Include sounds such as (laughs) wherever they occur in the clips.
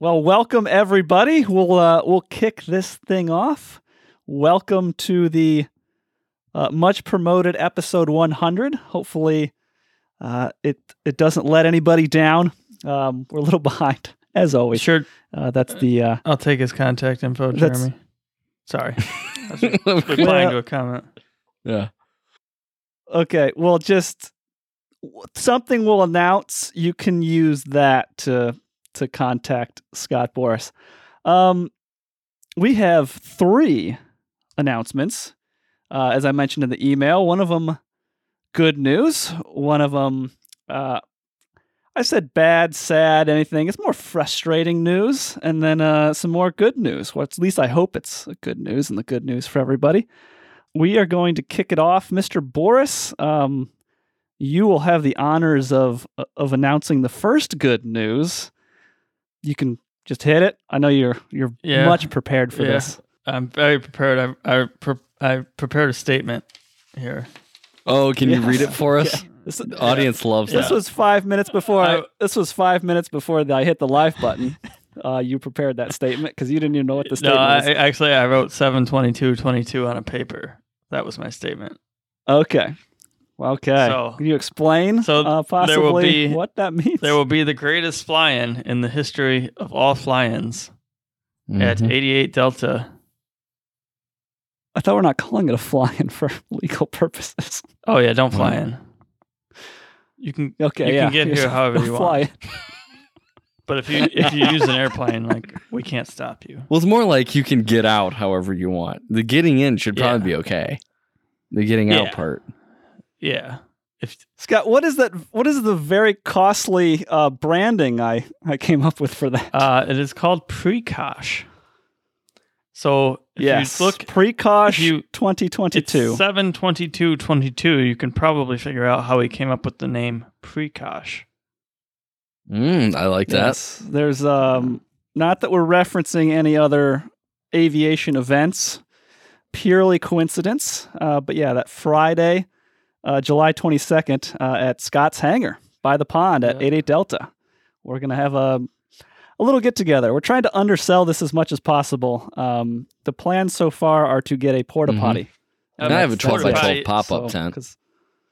Well, welcome everybody. We'll uh, we'll kick this thing off. Welcome to the uh, much promoted episode 100. Hopefully, uh, it it doesn't let anybody down. Um, we're a little (laughs) behind, as always. Sure, Uh, that's the uh, I'll take his contact info, That's- Jeremy. Sorry, (laughs) I was (laughs) replying Well- to a comment. yeah. okay. Well, just something we'll announce. You can use that to to contact Scott Boris. Um, we have three announcements, uh, as I mentioned in the email. One of them, good news. One of them, uh, I said bad, sad, anything. It's more frustrating news, and then uh, some more good news. Well, at least I hope it's good news and the good news for everybody. We are going to kick it off, Mr. Boris. Um, you will have the honors of of announcing the first good news. You can just hit it. I know you're you're Yeah. much prepared for Yeah. this. I'm very prepared. I I, pre- I prepared a statement here. Oh, can you read it for (laughs) us? Okay. This, The audience loves this that. was five minutes before. I, I- this was five minutes before I hit the live button. (laughs) Uh, you prepared that statement because you didn't even know what the No, statement I, was. actually I wrote seven twenty two twenty two on a paper. That was my statement. Okay. Okay. So- Can you explain so uh, there will possibly be- what that means? There will be the greatest fly-in in the history of all fly-ins at Mhm. 88 Delta. I thought we're not calling it a fly-in for (laughs) legal purposes. Oh yeah, don't fly in. You can Okay, You yeah. can get here however you Fly want. (laughs) (laughs) But if you if you use an airplane, like we can't stop you. Well, it's more like you can get out however you want. The getting in should probably be okay. The getting Yeah. out part. Yeah. If Scott, what is that? What is the very costly uh, branding I, I came up with for that? uh, it is called Precosh. So if yes, you look Precosh if you- 2022. it's seven twenty two twenty two, you can probably figure out how he came up with the name Precosh. Mm, I like that. Yes, there's um not that we're referencing any other aviation events, purely coincidence. Uh, but yeah, that Friday, uh, July 22nd, uh, at Scott's Hangar by the pond at Yeah. 88 Delta, we're gonna have a a little get together. We're trying to undersell this as much as possible. Um, the plans so far are to get a porta Mhm. potty. And I have a That's- 12 by that's 12 pop up So, tent. 'cause-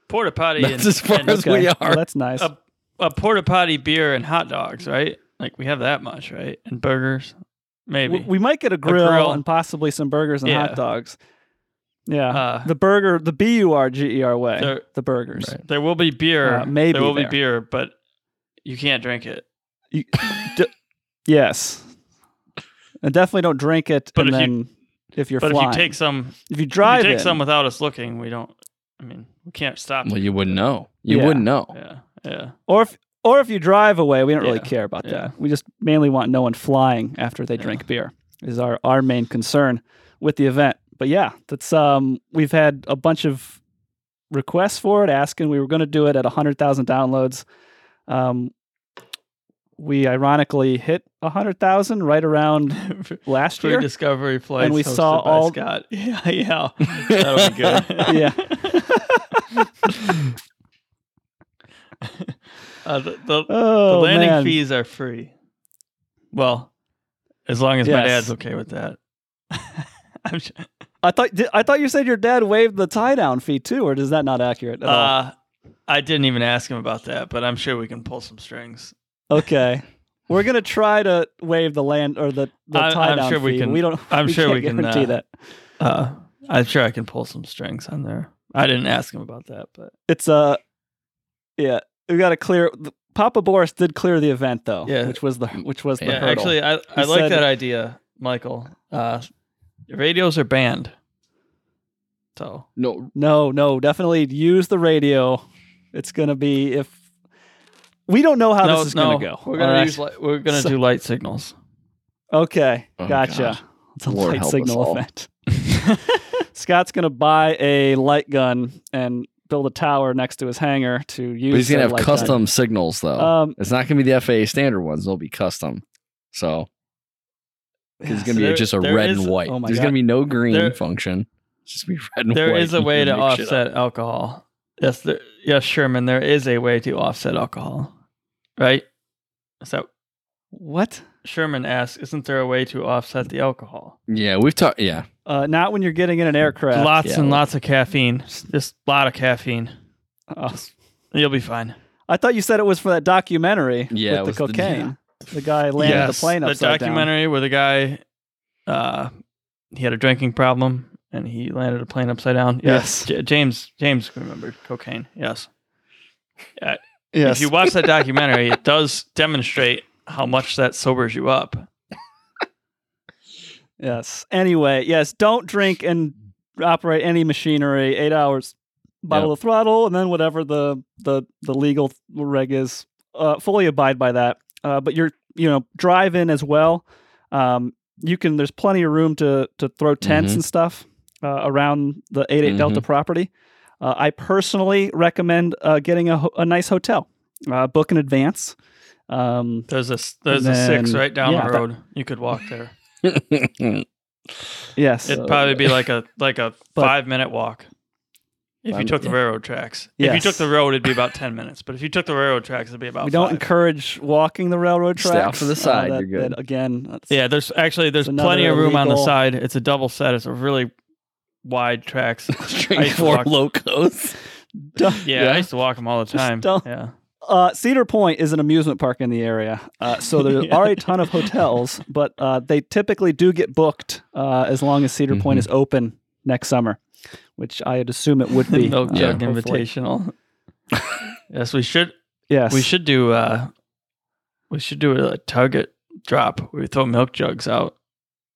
Porta potty That's and, as far and as we well, are. that's nice. a, a porta potty beer and hot dogs, right? Like we have that much, right? And burgers. Maybe. W- We might get a grill, grill. and possibly some burgers and Yeah. hot dogs. Yeah, Uh, the burger, the B U R G E R way, There- the burgers. Right. there will be beer. Uh, maybe there will there. be beer, but you can't drink it. You- d- yes, and definitely don't drink it. But and if you, if you're but flying, if you take some, if you if drive you take in, some without us looking, we don't. I mean, we can't stop. Well, it. you wouldn't know. You Yeah. wouldn't know. Yeah, yeah. or if or if you drive away, we don't really Yeah, care about yeah. that. We just mainly want no one flying after they Yeah. drink beer. Is our our main concern with the event. But yeah, that's um we've had a bunch of requests for it, asking we were going to do it at hundred thousand downloads. Um, we ironically hit hundred thousand right around (laughs) last year. discovery flights. And we saw all- Scott. (laughs) Yeah, yeah. (laughs) That'll be good. yeah. Uh, the, the, Oh the landing man. fees are free. Well, as long as my dad's okay with that. I'm sure. I thought di- I thought you said your dad waived the tie down fee too, or is that not accurate at all? Uh, I didn't even ask him about that, but I'm sure we can pull some strings. Okay. We're gonna try to waive the land or the, the I- tie I'm down sure we can- We don't. I'm we sure we can, guarantee uh, that. Uh, I'm sure I can pull some strings on there. I didn't ask him about that, but It's uh, yeah. We got to clear. Papa Boris did clear the event though. Yeah. which was the which was the yeah, hurdle. actually, I, I He like said- that idea, Michael. Uh, radios are banned, so No. no, no, definitely use the radio. It's gonna be if we don't know how no, this is no, gonna go. We're gonna right? use li- we're gonna So- do light signals. Okay, Oh, gotcha. It's a Lord light signal event. (laughs) Scott's gonna buy a light gun and build a tower next to his hangar to use. But he's gonna have light gun. custom signals, though. Um, it's not going to be the FAA standard ones. They'll be custom. So it's going to be There- just a red is- and white. oh There's God. going to be no green There- function. It's just be (laughs) red and There white. is a You way to make shit up. offset alcohol. Yes, there, yes, Sherman. There is a way to offset alcohol, right? So, What? Sherman asks, "Isn't there a way to offset the alcohol?" Yeah, we've talked. Yeah, Uh, not when you're getting in an aircraft. lots yeah. and lots of caffeine. Just a lot of caffeine. Oh, You'll be fine. I thought you said it was for that documentary Yeah, it with was the the- cocaine. The, guy landed Yes, the plane the upside documentary where the guy, uh, he had a drinking problem and he landed a plane upside down. Yes. J- James James remembered cocaine. Yes. Yeah. Yes. If you watch that (laughs) documentary, it does demonstrate how much that sobers you up. Yes. Anyway, yes, don't drink and operate any machinery eight hours. Bottle of throttle, and then whatever the the the legal reg is. Uh, fully abide by that. Uh, but you're you know drive in as well. Um, you can. There's plenty of room to to throw tents Mhm. and stuff uh, around the 88 Delta property. Uh, I personally recommend uh, getting a, ho- a nice hotel. Uh, book in advance. Um, There's a s- there's And a six right down yeah, the that- road. You could walk there. (laughs) yes. It'd probably be like a like a But- five minute walk. If you took the railroad tracks. If you took the road, it'd be about ten minutes. But if you took the railroad tracks, it'd be about. we don't five. encourage walking the railroad Stay tracks. off to the Uh, side, that- you're good. that, again, that's, Yeah, there's actually there's plenty of another room on the side. It's a double set. It's a really wide tracks. Drink I four walk- locos. Don't- Yeah, I used to walk (laughs) them all the time. Yeah, Uh, Cedar Point is an amusement park in the area, uh, so there Yeah. (laughs) are a ton of hotels, but uh, they typically do get booked uh, as long as Cedar Point Mhm. is open next summer, which I'd assume it would be. (laughs) milk uh, jug hopefully. invitational. yes, we should Yes, we should do uh we should do a, target drop we throw milk jugs out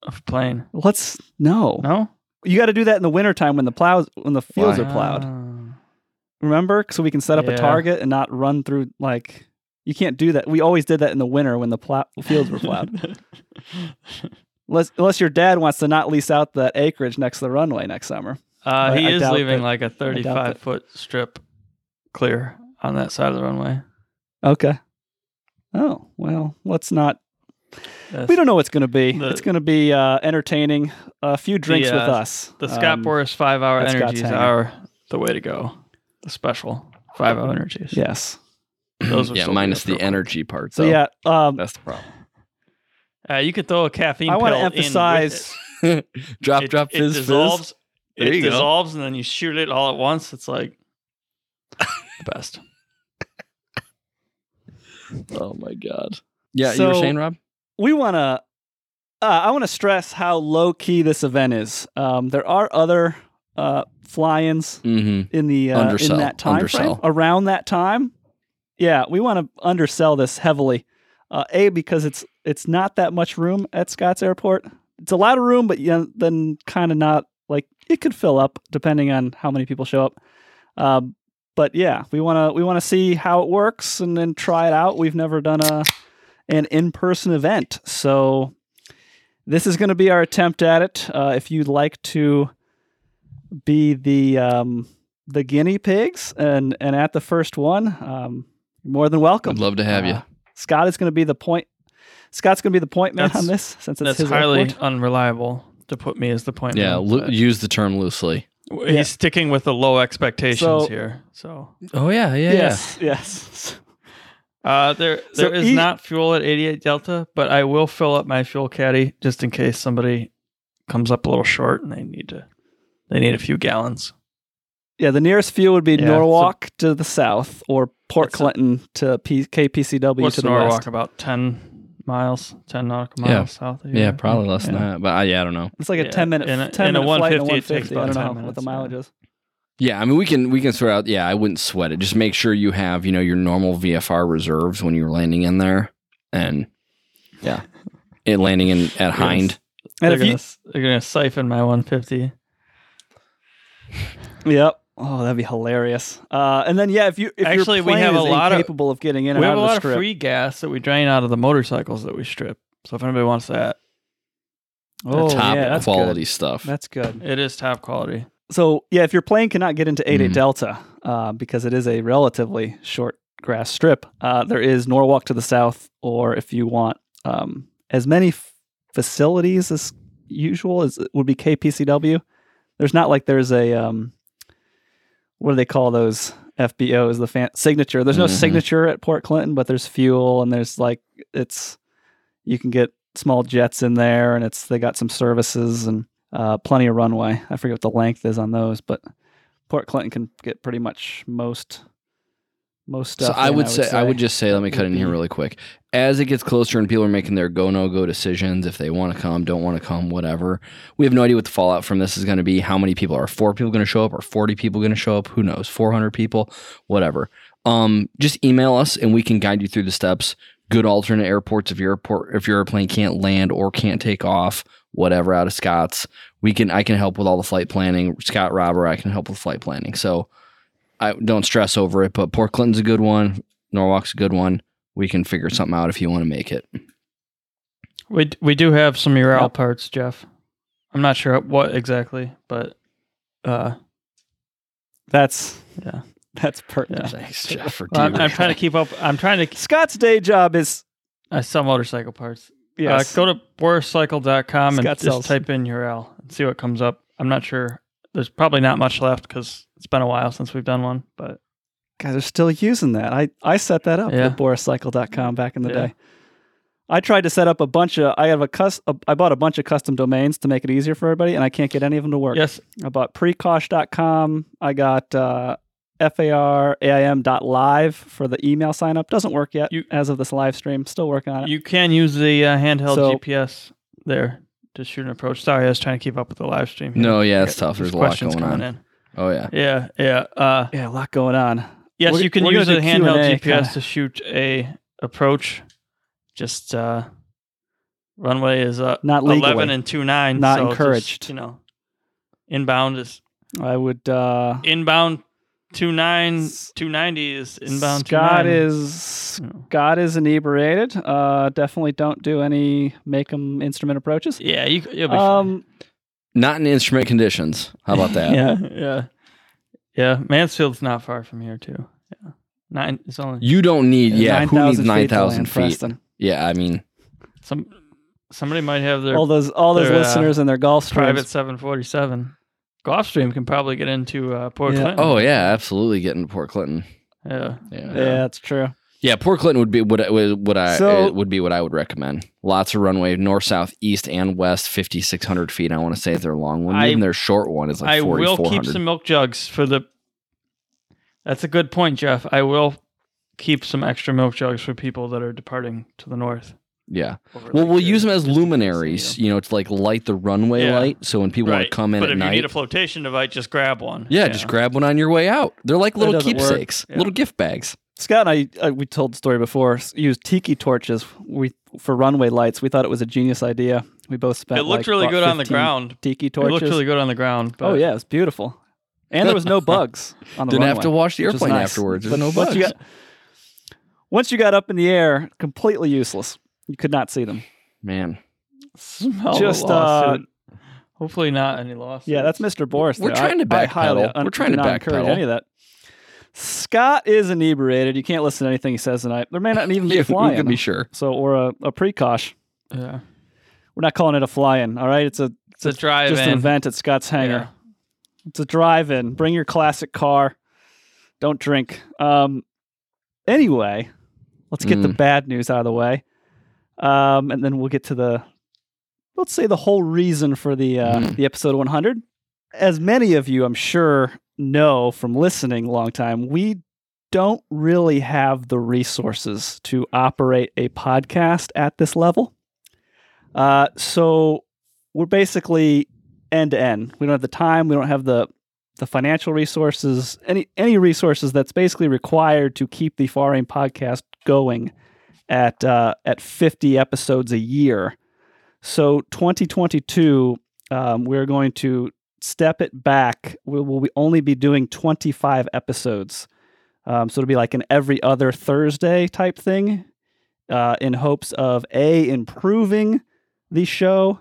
of a plane. Let's no. No, You got to do that in the wintertime when the plows when the fields Why? are plowed. Remember, so we can set up a target and not run through like. You can't do that. We always did that in the winter when the plow- fields were plowed. (laughs) unless, unless your dad wants to not lease out that acreage next to the runway next summer. uh, he I is leaving that- like a 35 foot strip clear on that side of the runway. Okay. Oh well, let's not. Yes. We don't know what's going to be. The- it's going to be uh, entertaining. A few drinks with uh, us. The Scott Um, Boris five hour that's Scott's energies are the way to go. The special five hour energies. Yes. Those would yeah, minus the real quick. energy part. So though. yeah, um, that's the problem. Uh, you could throw a caffeine I want to emphasize. (laughs) drop, it, drop, it fizz, dissolves. fizz. There It you go. dissolves and then you shoot it all at once. It's like the (laughs) best. Oh my god. Yeah, you were So- saying, Rob? We want to. Uh, I want to stress how low key this event is. Um, there are other uh, fly-ins Mm-hmm. in the uh, Undersell, in that time frame around that time. Yeah, we want to undersell this heavily. Uh, a because it's it's not that much room at Scotts Airport. It's a lot of room, but yeah, then kind of not like it could fill up depending on how many people show up. Um, but yeah, we want to we want to see how it works and then try it out. We've never done a an in person event, so this is going to be our attempt at it. Uh, if you'd like to be the um, the guinea pigs and and at the first one, um, more than welcome. I'd love to have you. Uh, Scott is going to be the point. Scott's going to be the point man That's- on this since it's That's his highly airport. unreliable to put me as the point. Yeah, man, lo- use the term loosely. he's yeah. sticking with the low expectations So- here. So Oh yeah, yeah, Yes, yes. Uh, there So there is he- not fuel at 88 Delta, but I will fill up my fuel caddy just in case somebody comes up a little short and they need to they need a few gallons. Yeah, the nearest fuel would be Yeah, so- Norwalk to the south or Port That's a- Clinton to P- KPCW What's to the Norwalk west. about 10 miles, 10 nautical Yeah. miles south of here? Yeah, probably less than that. But uh, yeah, I don't know. It's like a Yeah, 10 minute, in a- 10 in a minute flight and a 150, it takes 150. I don't know 10 how- what the minutes, yeah. mileage is. Yeah, I mean we can we can throw out. Yeah, I wouldn't sweat it. Just make sure you have you know your normal VFR reserves when you're landing in there, and yeah, it landing in at Hind. And They're if gonna, you, they're gonna siphon my 150. yep. Oh, that'd be hilarious. Uh, and then yeah, if you if Actually, your we plane have a is capable of- of, getting in we and have out a of the lot of free gas that we drain out of the motorcycles that we strip. So if anybody wants that, oh top yeah, that's quality Good. stuff. That's good. it is top quality. So yeah, if your plane cannot get into 88 Mhm. Delta uh, because it is a relatively short grass strip, uh, there is Norwalk to the south, or if you want um, as many f- facilities as usual as would be KPCW. There's not like there's a um, what do they call those FBOs? The fan- signature. There's no Mhm. signature at Port Clinton, but there's fuel and there's like it's you can get small jets in there, and it's they got some services and uh, plenty of runway. I forget what the length is on those, but Port Clinton can get pretty much most most stuff. So I in, would, say, I would just say, let me cut in here really quick. As it gets closer and people are making their go no go decisions, if they want to come, don't want to come, whatever. We have no idea what the fallout from this is going to be. How many people are four people going to show up? Are forty people going to show up? Who knows? Four hundred people, whatever. Um, just email us and we can guide you through the steps. Good alternate airports if your airport if your airplane can't land or can't take off, whatever out of Scott's. We can I can help with all the flight planning. Scott Robber, I can help with flight planning. So I don't stress over it, but Port Clinton's a good one. Norwalk's a good one. We can figure something out if you want to make it. We we do have some Ural Yep. parts, Jeff. I'm not sure what exactly, but uh, That's yeah. that's pertinent. Thanks, Jeff. For Well, I'm, I'm trying to keep up. I'm trying to. Scott's day job is I sell motorcycle parts. Yes. Uh, go to borecycle.com and Scott just sells. type in URL and see what comes up. I'm not sure. There's probably not much left because it's been a while since we've done one. But guys are still using that. I, I set that up Yeah. at boriscycle.com back in the Yeah. day. I tried to set up a bunch of I have a cus a, I bought a bunch of custom domains to make it easier for everybody and I can't get any of them to work. yes, I bought precosh.com. I got uh FARAIM.live for the email sign up. Doesn't work yet You- as of this live stream. Still working on it. you can use the uh, handheld So- GPS there to shoot an approach. Sorry, I was trying to keep up with the live stream. here. No, yeah, it's Got- tough. There's a lot questions going coming on. in. Oh yeah. Yeah, yeah. Uh, yeah, a lot going on. yes, We're- you can use gonna a handheld Q&A, GPS kinda. to shoot a approach. Just uh, runway is uh, Not 11 legally. and 29. Not so just, encouraged. you know, inbound is I would uh inbound 29 S- 290 is inbound Scott is You. Scott is inebriated. Uh definitely don't do any make them instrument approaches. yeah you you'll be Um Not in instrument conditions. How about that? (laughs) yeah yeah yeah Mansfield's not far from here too yeah nine it's only You don't need. Yeah. Who needs 9,000 feet to thousand land, feet? Yeah. I mean, some somebody might have their All those all those their, uh, listeners and their Gulfstreams. private 747 Gulfstream can probably get into uh, Port Yeah. Clinton oh yeah, absolutely get into Port Clinton. yeah Yeah. Yeah, that's true. Yeah, Port Clinton would be what I- would I So- uh, would be what I would recommend. Lots of runway, north, south, east, and west, fifty six hundred feet. I want to say their long one, I- even their short one is like I forty will keep some milk jugs for the. That's a good point, Jeff. I will keep some extra milk jugs for people that are departing to the north. Yeah. over Well, Lake we'll use them as just in case luminaries, you know, to like light the runway Yeah. light. So when people want to come in but at if night, you need a flotation device, just grab one. yeah, just grab one on your way out. They're like little keepsakes, Yeah. little gift bags. Scott and I, uh, we told the story before. s- Used tiki torches we for runway lights. We thought it was a genius idea. We both spent. It looked like, really good on the ground. Tiki torches. It looked really good on the ground. But oh yeah, it was beautiful, and there was no bugs (laughs) on the Didn't have to wash the airplane nice. afterwards. There's But no once bugs. you got once you got up in the air, completely useless. You could not see them. Man, Smell Just, the uh. Hopefully not any loss. Yeah, that's Mr. Boris. We're there. trying I- to I highly backpedal. un- We're trying to do not encourage backpedal. any of that. Scott is inebriated. You can't listen to anything he says tonight. There may not even be a (laughs) fly we can be sure. So, or a, a precosh. yeah. We're not calling it a fly-in. All right, it's a It's a drive just an event at Scott's Hangar. Yeah. It's a drive-in. Bring your classic car. Don't drink. Um. Anyway, let's get the Mm. bad news out of the way, um, and then we'll get to the let's say the whole reason for the uh, Mm. the episode 100. As many of you, I'm sure, know from listening a long time, we don't really have the resources to operate a podcast at this level. Uh, so we're basically end to end. We don't have the time. We don't have the the financial resources. Any any resources that's basically required to keep the Far Aim podcast going at uh, at 50 episodes a year. So 2022, um, we're going to step it back. We will only be doing 25 episodes. Um, so it'll be like an every other Thursday type thing, uh, in hopes of a improving the show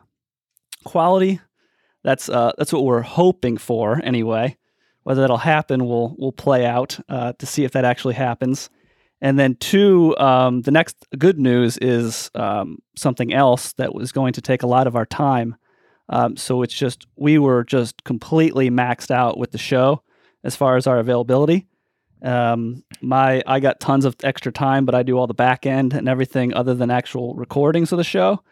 quality. That's uh, that's what we're hoping for anyway. Whether that'll happen, we'll we'll play out uh, to see if that actually happens. And then two, um, the next good news is um, something else that was going to take a lot of our time. Um, so it's just we were just completely maxed out with the show as far as our availability, Um, my I got tons of extra time, but I do all the back end and everything other than actual recordings of the show.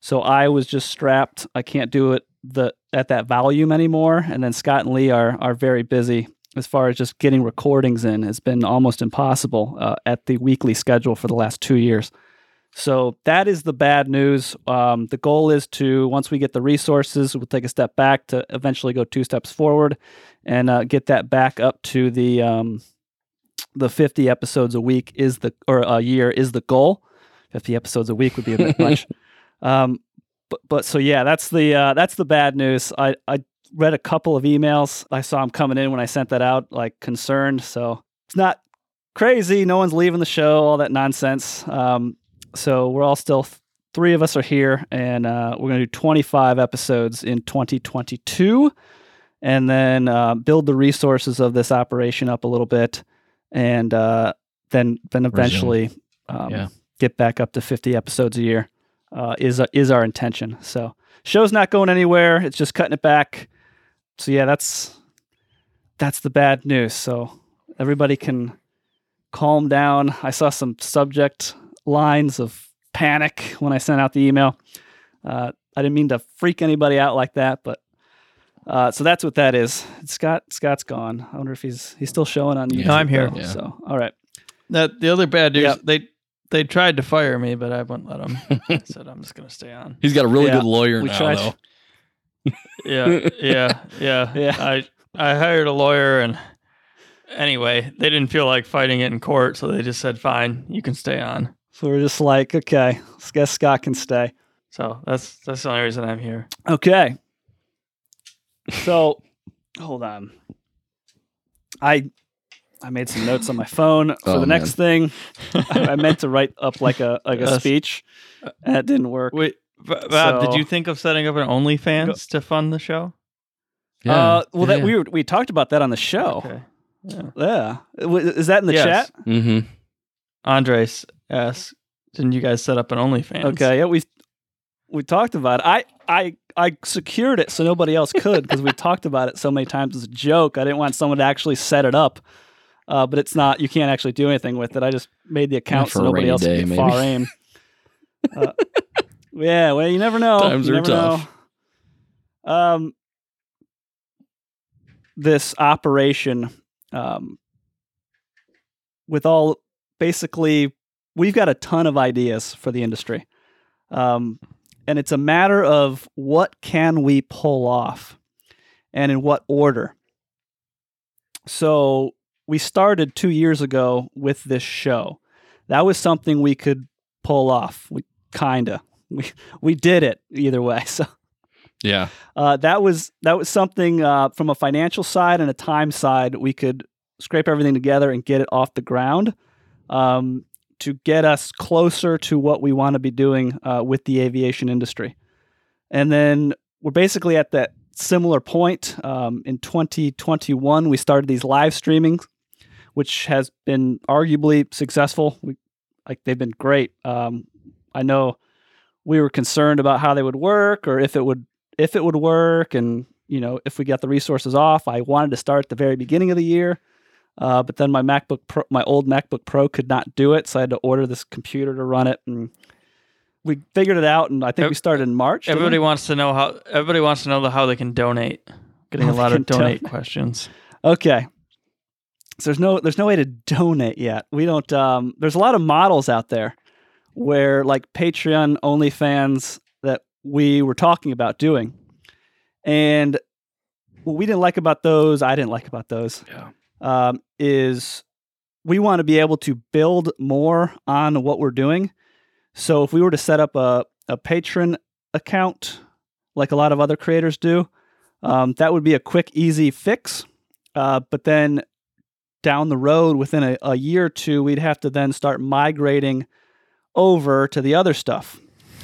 So I was just strapped. I can't do it the at that volume anymore. And then Scott and Lee are are very busy as far as just getting recordings in. It's been almost impossible uh, at the weekly schedule for the last two years. So that is the bad news. Um, the goal is to once we get the resources, we'll take a step back to eventually go two steps forward, and uh, get that back up to the um, the 50 episodes a week is the or a year is the goal. 50 episodes a week would be a bit much. (laughs) Um, but but so yeah, that's the uh, that's the bad news. I I read a couple of emails. I saw them coming in when I sent that out, like concerned. So it's not crazy. No one's leaving the show. All that nonsense. Um, so we're all still three of us are here, and uh, we're going to do 25 episodes in 2022, and then uh, build the resources of this operation up a little bit, and uh, then then eventually um, Yeah. get back up to 50 episodes a year. Uh, is is our intention. So show's not going anywhere. It's just cutting it back. So yeah, that's that's the bad news. So everybody can calm down. I saw some subject lines of panic when I sent out the email. Uh, I didn't mean to freak anybody out like that, but uh, so that's what that is. Scott Scott's gone. I wonder if he's he's still showing on Yeah. YouTube. No, I'm here. though. Yeah. So all right. That the other bad news. Yep. They they tried to fire me, but I wouldn't let them. (laughs) I said I'm just gonna stay on. He's got a really Yeah, good lawyer we now, tried- though. Yeah, yeah, yeah, (laughs) Yeah. I I hired a lawyer, and anyway, they didn't feel like fighting it in court, so they just said, "Fine, you can stay on." So we're just like, okay, I guess Scott can stay. So that's that's the only reason I'm here. Okay. So, hold on. I I made some notes on my phone for Oh, the next thing. (laughs) I, I meant to write up like a like a Yes. speech, and it didn't work. Wait, B- Bob, So- did you think of setting up an OnlyFans to fund the show? uh, well, that yeah. we were, we talked about that on the show. Okay. Yeah. Yeah, is that in the Yes. chat? Mm-hmm. Andres asked, "Didn't you guys set up an OnlyFans?" Okay, yeah, we we talked about it. I I I secured it so nobody else could because we talked about it so many times as a joke. I didn't want someone to actually set it up, uh, but it's not. You can't actually do anything with it. I just made the account for so nobody else day, could maybe. far aim. (laughs) Uh, yeah, well, you never know. Times You are tough. know. Um, this operation, um, with all basically, we've got a ton of ideas for the industry. Um, and it's a matter of what can we pull off and in what order. So we started two years ago with this show. That was something we could pull off. We kinda (laughs) we we did it either way. (laughs) So Yeah. uh, that was that was something uh, from a financial side and a time side we could scrape everything together and get it off the ground um, to get us closer to what we want to be doing uh, with the aviation industry. And then we're basically at that similar point. Um, in 2021, we started these live streaming, which has been arguably successful. We, like they've been great. Um, I know we were concerned about how they would work or if it would if it would work and you know if we got the resources off i wanted to start at the very beginning of the year uh, but then my macbook pro, my old macbook pro could not do it so i had to order this computer to run it and we figured it out and i think we started in march? Everybody wants to know how. Everybody wants to know the, how they can donate. Getting How a lot of donate donate. questions. Okay. So there's no there's no way to donate yet. We don't um there's a lot of models out there where like Patreon OnlyFans that we were talking about doing. And what we didn't like about those, I didn't like about those, Yeah. um, is we want to be able to build more on what we're doing. So if we were to set up a, a Patreon account like a lot of other creators do, um, that would be a quick, easy fix. Uh, but then down the road, within a, a year or two, we'd have to then start migrating over to the other stuff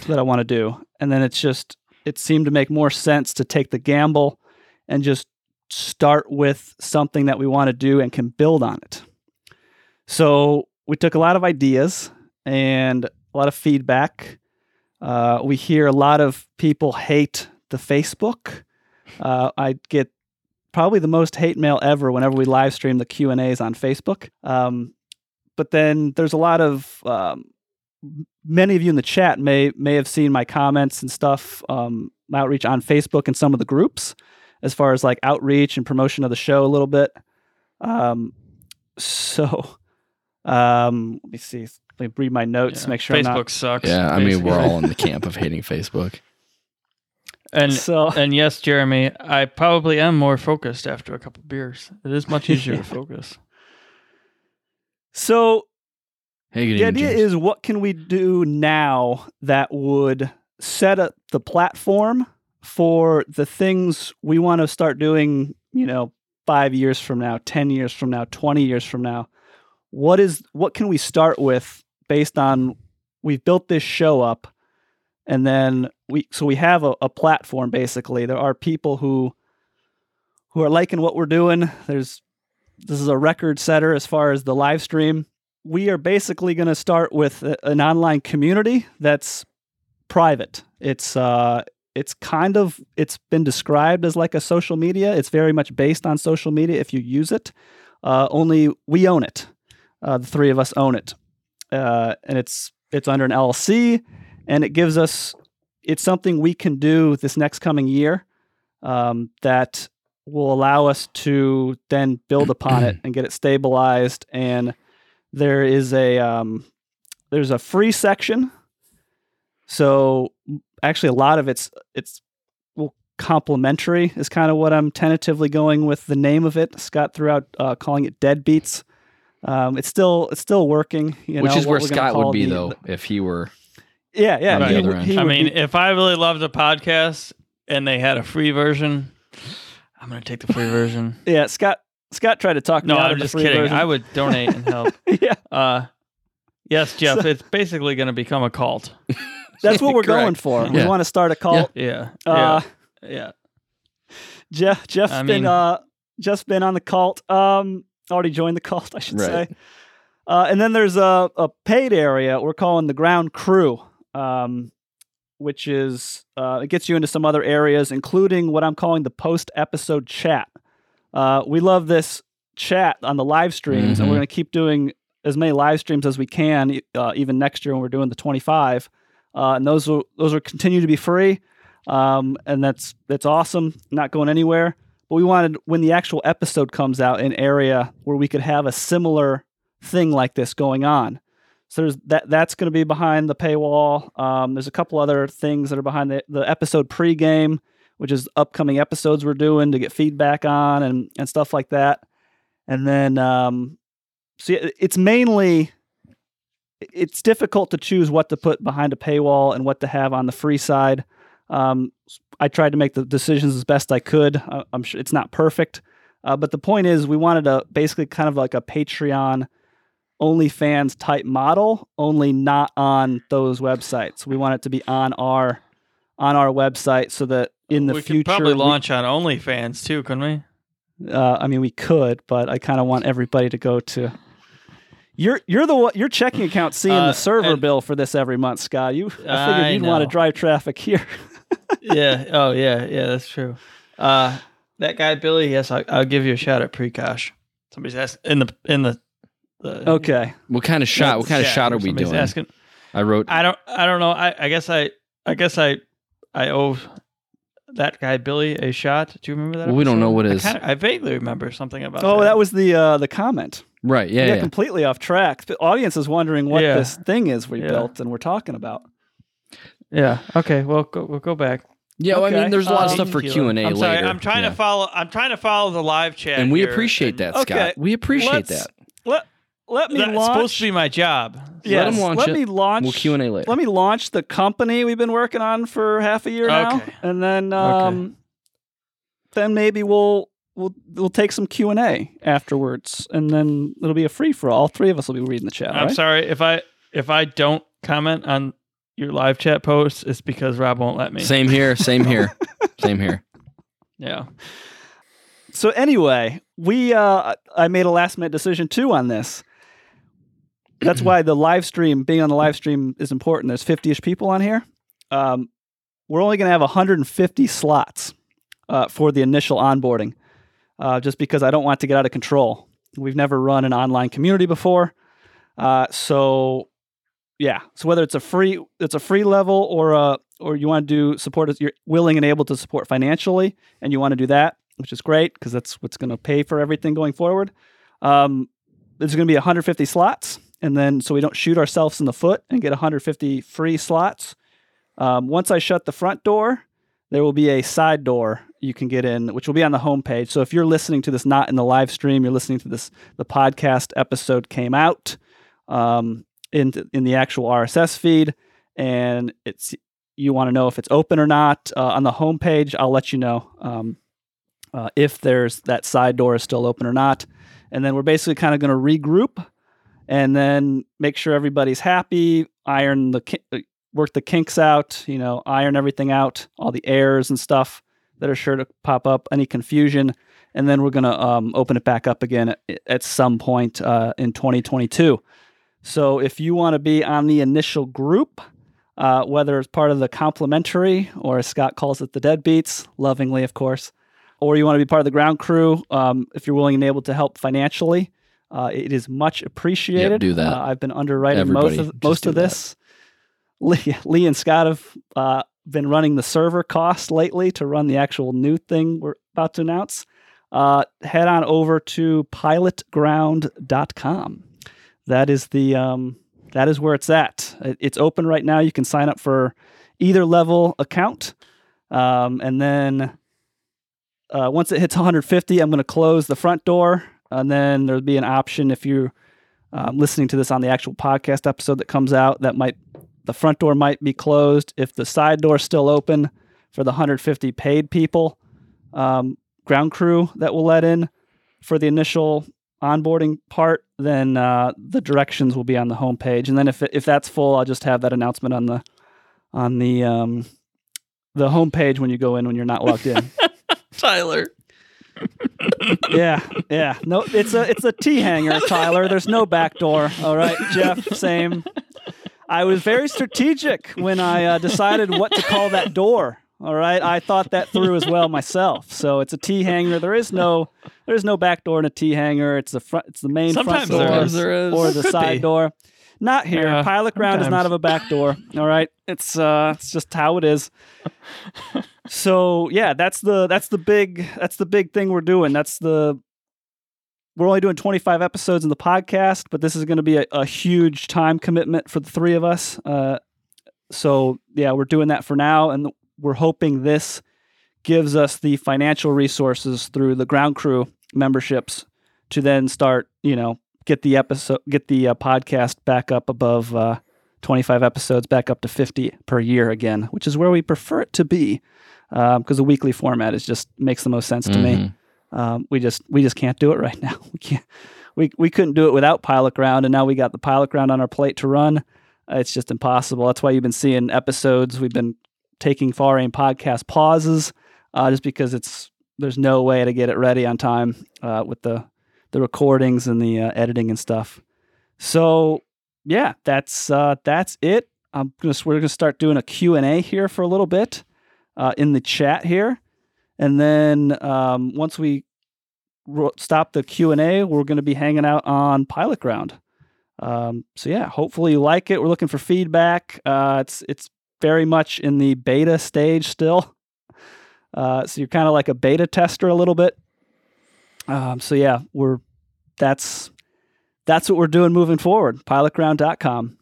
that I want to do. And then it's just, it seemed to make more sense to take the gamble and just start with something that we want to do and can build on it. So we took a lot of ideas and a lot of feedback. Uh, we hear a lot of people hate the Facebook. Uh, I get probably the most hate mail ever whenever we live stream the Q and A's on Facebook. Um, but then there's a lot of um, many of you in the chat may may have seen my comments and stuff, um, my outreach on Facebook and some of the groups, as far as like outreach and promotion of the show a little bit. Um, so um, let me see. Let me read my notes. Yeah. Make sure I'm Facebook not sucks. Yeah, I mean, we're all in the camp of (laughs) hating Facebook. and so and yes, Jeremy, I probably am more focused after a couple beers. It is much easier to (laughs) focus. so Hey, the idea James. is what can we do now that would set up the platform for the things we want to start doing you know five years from now 10 years from now 20 years from now? What is what can we start with based on we've built this show up and then we so we have a, a platform basically. There are people who who are liking what we're doing. There's this is a record setter as far as the live stream we are basically going to start with an online community that's private. It's uh, it's kind of it's been described as like a social media. It's very much based on social media if you use it. Uh, only we own it. Uh, the three of us own it, uh, and it's it's under an LLC, and it gives us it's something we can do this next coming year um, that will allow us to then build upon it (clears throat) and get it stabilized and there is a um, there's a free section so actually a lot of it's it's well complimentary is kind of what i'm tentatively going with the name of it scott threw out uh, calling it deadbeats um, it's still it's still working you Which know, is where Scott would be, the- though, if he were. yeah yeah on the he other would- end. he I mean, be- if I really loved a podcast and they had a free version, I'm gonna take the free version. yeah scott scott tried to talk No, me out I'm of the just free kidding. version. I would donate and help. (laughs) yeah Uh, yes, Jeff. So- it's basically going to become a cult. (laughs) that's what we're going Correct. for we want to start a cult Yeah. uh, yeah. Yeah. Jeff Jeff's I been mean- uh just been on the cult. Um already joined the cult, I should Right. say. Uh, and then there's a, a paid area we're calling the ground crew, um, which is uh, it gets you into some other areas, including what I'm calling the post episode chat. Uh, we love this chat on the live streams, and Mhm. we're going to keep doing as many live streams as we can, uh, even next year when we're doing the 25. Uh, and those will those will continue to be free, um, and that's that's awesome. Not going anywhere. But we wanted when the actual episode comes out, an area where we could have a similar thing like this going on. So there's that that's going to be behind the paywall. Um, there's a couple other things that are behind the, the episode pregame, which is upcoming episodes we're doing to get feedback on and and stuff like that. And then um, see, it's mainly it's difficult to choose what to put behind a paywall and what to have on the free side. Um, I tried to make the decisions as best I could. I'm sure it's not perfect, uh, but the point is, we wanted a basically kind of like a Patreon OnlyFans type model, only not on those websites. We want it to be on our on our website so that in the we future, could probably we- launch on OnlyFans too, couldn't we? uh, I mean, we could, but I kind of want everybody to go to. You're you're the one, your checking account seeing Uh, the server and- bill for this every month, Scott. You I figured I you'd want to drive traffic here. (laughs) yeah. Oh, yeah. Yeah, that's true. Uh, that guy Billy. Yes, I, I'll give you a shout at Precosh. Somebody's asking in the in the. the Okay, What kind of shot? What kind of shot are we doing? Asking. I wrote. I don't. I don't know. I, I guess I. I guess I. I owe that guy Billy a shot. Do you remember that? Well, we don't know episode? what I is- kinda- I vaguely remember something about. Oh, that was the uh, the comment. right. Yeah. Yeah, Yeah. completely off track. The audience is wondering what Yeah. this thing is we Yeah. built and we're talking about. Yeah. Okay. Well, go, we'll go back. Yeah, well, I mean, there's a lot of Um, stuff for Q you. and A I'm later. sorry. I'm trying Yeah. to follow. I'm trying to follow the live chat, and we here, appreciate and that, Okay, Scott. We appreciate let's- that. Let let me That's launch. supposed to be my job. yes, Let 'em launch let it. me launch. We'll Q and A later. let me launch the company we've been working on for half a year now, Okay. and then um, then maybe we'll we'll we'll take some Q and A afterwards, and then it'll be a free for all. Three of us will be reading the chat. I'm right? sorry if I if I don't comment on your live chat posts, it's because Rob won't let me. Same here. Same here. (laughs) same here. Yeah. So anyway, we uh, I made a last minute decision too on this. That's why the live stream, being on the live stream, is important. There's 50ish people on here. Um, we're only going to have 150 slots uh, for the initial onboarding. uh, just because I don't want to get out of control. We've never run an online community before, uh, so yeah. So whether it's a free it's a free level or a or you want to do support you're willing and able to support financially, and you want to do that, which is great because that's what's going to pay for everything going forward. Um, there's going to be 150 slots, and then so we don't shoot ourselves in the foot and get 150 free slots. Um, once I shut the front door, there will be a side door you can get in, which will be on the homepage. So if you're listening to this not in the live stream, you're listening to this, the podcast episode came out um, in in the actual RSS feed, and it's you want to know if it's open or not uh, on the homepage. I'll let you know um, uh, if there's that side door is still open or not, and then we're basically kind of going to regroup and then make sure everybody's happy. Iron the uh, work the kinks out, you know, iron everything out, all the errors and stuff that are sure to pop up, any confusion, and then we're gonna um, open it back up again at, at some point uh, in 2022. So if you want to be on the initial group, uh, whether it's part of the complimentary or as Scott calls it, the deadbeats, lovingly, of course, or you want to be part of the ground crew, um, if you're willing and able to help financially, uh, it is much appreciated. do that. Uh, I've been underwriting Everybody, most of most of this. Lee, (laughs) Lee and Scott have uh, been running the server cost lately to run the actual new thing we're about to announce. Uh, head on over to pilotground.com. That is the um, that is where it's at. It's open right now. You can sign up for either level account, um, and then uh, once it hits 150, I'm going to close the front door, and then there'll be an option if you're um, listening to this on the actual podcast episode that comes out. That might the front door might be closed if the side door is still open for the 150 paid people. Um, ground crew that will let in for the initial onboarding part, then uh, the directions will be on the homepage. And then if if that's full, I'll just have that announcement on the on the um, the homepage when you go in when you're not logged in. (laughs) Tyler. Yeah, yeah. No, it's a it's a T hanger, (laughs) Tyler. There's no back door. All right, Jeff. Same. I was very strategic when I uh, decided what to call that door. All right, I thought that through as well myself. So it's a T hanger. There is no there's no back door in a T hanger. It's the front. It's the main Sometimes front door there is. there is. or the side be. door. Not here. Yeah, Pilot ground is not sometimes. of a back door. All right. It's uh it's just how it is. (laughs) so yeah, that's the that's the big that's the big thing we're doing. That's the we're only doing 25 episodes in the podcast, but this is going to be a, a huge time commitment for the three of us. Uh, so yeah, we're doing that for now, and we're hoping this gives us the financial resources through the ground crew memberships to then start, you know, get the episode, get the uh, podcast back up above uh, 25 episodes, back up to 50 per year again, which is where we prefer it to be, because the weekly format is just makes the most sense to me. Mhm. Um, we just we just can't do it right (laughs) now. We can't. We we couldn't do it without Pilot Ground, and now we got the Pilot Ground on our plate to run. Uh, it's just impossible. That's why you've been seeing episodes. We've been taking Far Aim podcast pauses, uh, just because it's there's no way to get it ready on time uh, with the the recordings and the uh, editing and stuff. So yeah, that's uh, that's it. I'm gonna we're gonna start doing a Q and A here for a little bit uh, in the chat here. And then um, once we ro- stop the Q and A, we're to be hanging out on Pilot Ground. Um, so yeah, hopefully you like it. We're looking for feedback. Uh, it's it's very much in the beta stage still. Uh, so you're kind of like a beta tester a little bit. Um, so yeah, we're that's that's what we're doing moving forward. Pilotground.com.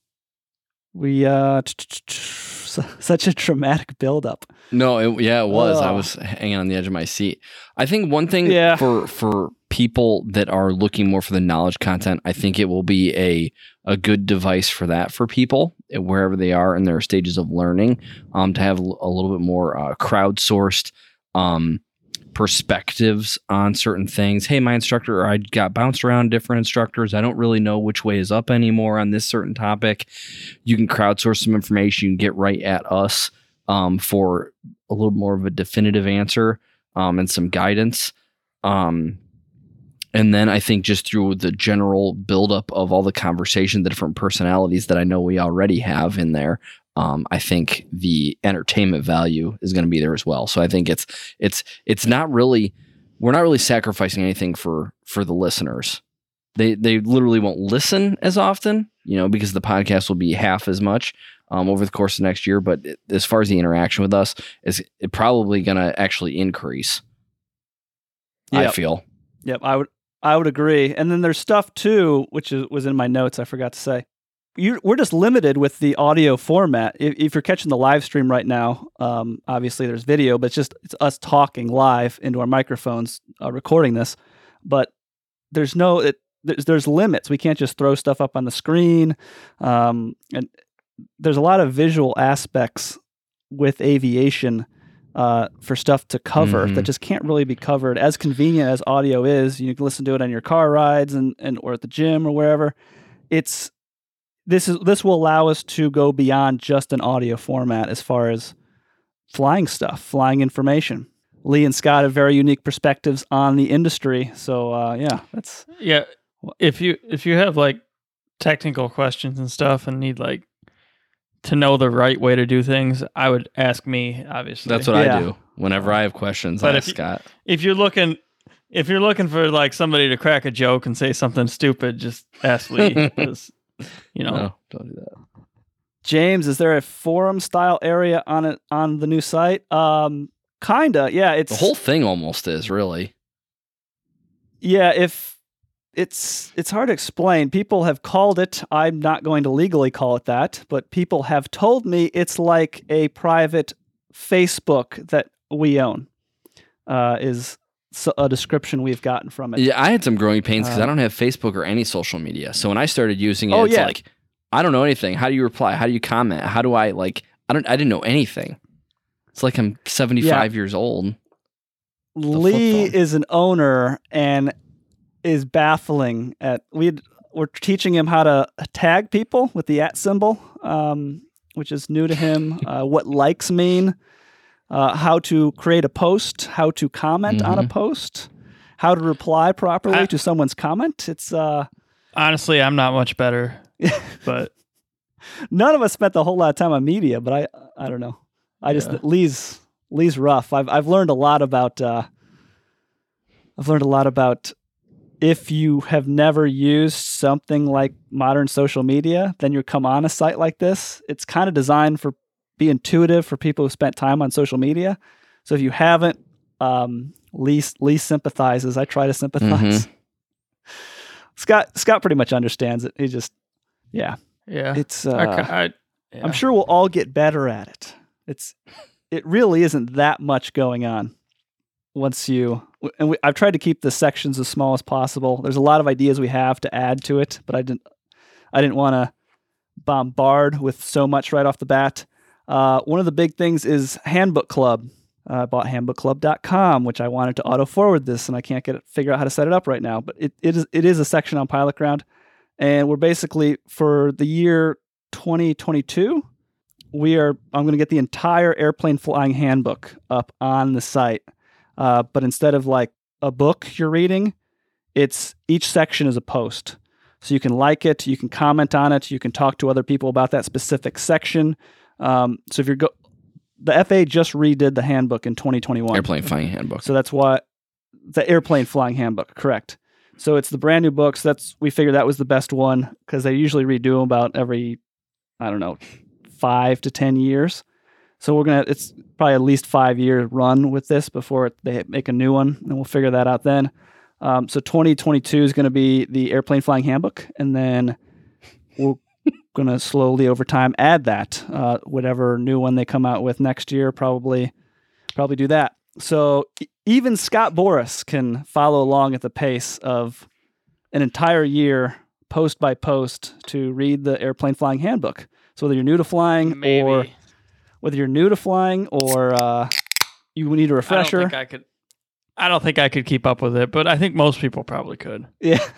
We uh, (laughs) such a dramatic buildup. No, it, yeah, it was. I was hanging on the edge of my seat. I think one thing Yeah. for for people that are looking more for the knowledge content, I think it will be a a good device for that for people eh, wherever they are in their stages of learning, um, to have a little bit more uh, crowdsourced um, perspectives on certain things. Hey, my instructor, I got bounced around different instructors. I don't really know which way is up anymore on this certain topic. You can crowdsource some information. You can get right at us um, for a little more of a definitive answer um, and some guidance. Um, and then I think just through the general buildup of all the conversation, the different personalities that I know we already have in there, um, I think the entertainment value is going to be there as well. So I think it's it's it's not really we're not really sacrificing anything for for the listeners. They they literally won't listen as often, you know, because the podcast will be half as much um, over the course of next year. But it- as far as the interaction with us, is it probably going to actually increase. I feel. Yep, I would I would agree. And then there's stuff too, which is, was in my notes. I forgot to say. You, we're just limited with the audio format. If, if you're catching the live stream right now, um, obviously there's video, but it's just it's us talking live into our microphones, uh, recording this. But there's no it, there's there's limits. We can't just throw stuff up on the screen, um, and there's a lot of visual aspects with aviation uh, for stuff to cover Mhm. that just can't really be covered. As convenient as audio is, you can listen to it on your car rides and, and or at the gym or wherever. It's this is this will allow us to go beyond just an audio format as far as flying stuff, flying information. Lee and Scott have very unique perspectives on the industry, so uh, yeah, that's Yeah, if you if you have like technical questions and stuff and need like to know the right way to do things, I would ask me. Obviously, That's what Yeah. I do. Whenever I have questions, But I if ask you- Scott. if you're looking if you're looking for like somebody to crack a joke and say something stupid, just ask Lee (laughs) because you know No, don't do that. James. Is there a forum style area on it on the new site? Um, kinda, yeah. It's The whole thing almost is really. Yeah, if it's it's hard to explain. People have called it. I'm not going to legally call it that, but people have told me it's like a private Facebook that we own. Uh, is a description we've gotten from it. Yeah, I had some growing pains because Uh, I don't have Facebook or any social media. So when I started using it, Oh, it's yeah. like I don't know anything. How do you reply? How do you comment? How do I like? I don't. I didn't know anything. It's like I'm 75 years old. Lee is an owner and is baffling at we we're teaching him how to tag people with the at symbol, um, which is new to him. (laughs) uh, what likes mean, uh, how to create a post, how to comment on a Mhm. post, how to reply properly I- to someone's comment. It's uh, honestly, I'm not much better, (laughs) but none of us spent a whole lot of time on media, but I I don't know. I just Yeah. Lee's Lee's rough. I've I've learned a lot about uh, I've learned a lot about if you have never used something like modern social media, then you come on a site like this. It's kind of designed for be intuitive for people who spent time on social media. So if you haven't, um, Lee Lee sympathizes. I try to sympathize. (laughs) Scott Scott pretty much understands it. He just yeah, yeah, it's I, uh, ca- I, yeah. I'm sure we'll all get better at it. It's it really isn't that much going on once you and we, I've tried to keep the sections as small as possible. There's a lot of ideas we have to add to it, but I didn't I didn't want to bombard with so much right off the bat. Uh, one of the big things is Handbook Club. Uh, I bought handbookclub.com, which I wanted to auto forward this, and I can't get figure out how to set it up right now. But it, it is it is a section on Pilot Ground, and we're basically for the year 2022 we are i'm going to get the entire airplane flying handbook up on the site uh, but instead of like a book you're reading it's each section is a post so you can like it you can comment on it you can talk to other people about that specific section um, so if you're go the fa just redid the handbook in 2021 Airplane flying handbook. so that's why the airplane flying handbook, correct. So it's the brand new books. That's we figured that was the best one because they usually redo them about every, I don't know, five to ten years. So we're gonna it's probably at least five year run with this before they make a new one, and we'll figure that out then. Um, so 2022 is going to be the airplane flying handbook, and then we're going to slowly over time add that uh, whatever new one they come out with next year, probably probably do that. So even Scott Boris can follow along at the pace of an entire year, post by post, to read the airplane flying handbook. So whether you're new to flying maybe or whether you're new to flying or uh, you need a refresher, don't think I could. I don't think I could keep up with it, but I think most people probably could. Yeah. (laughs)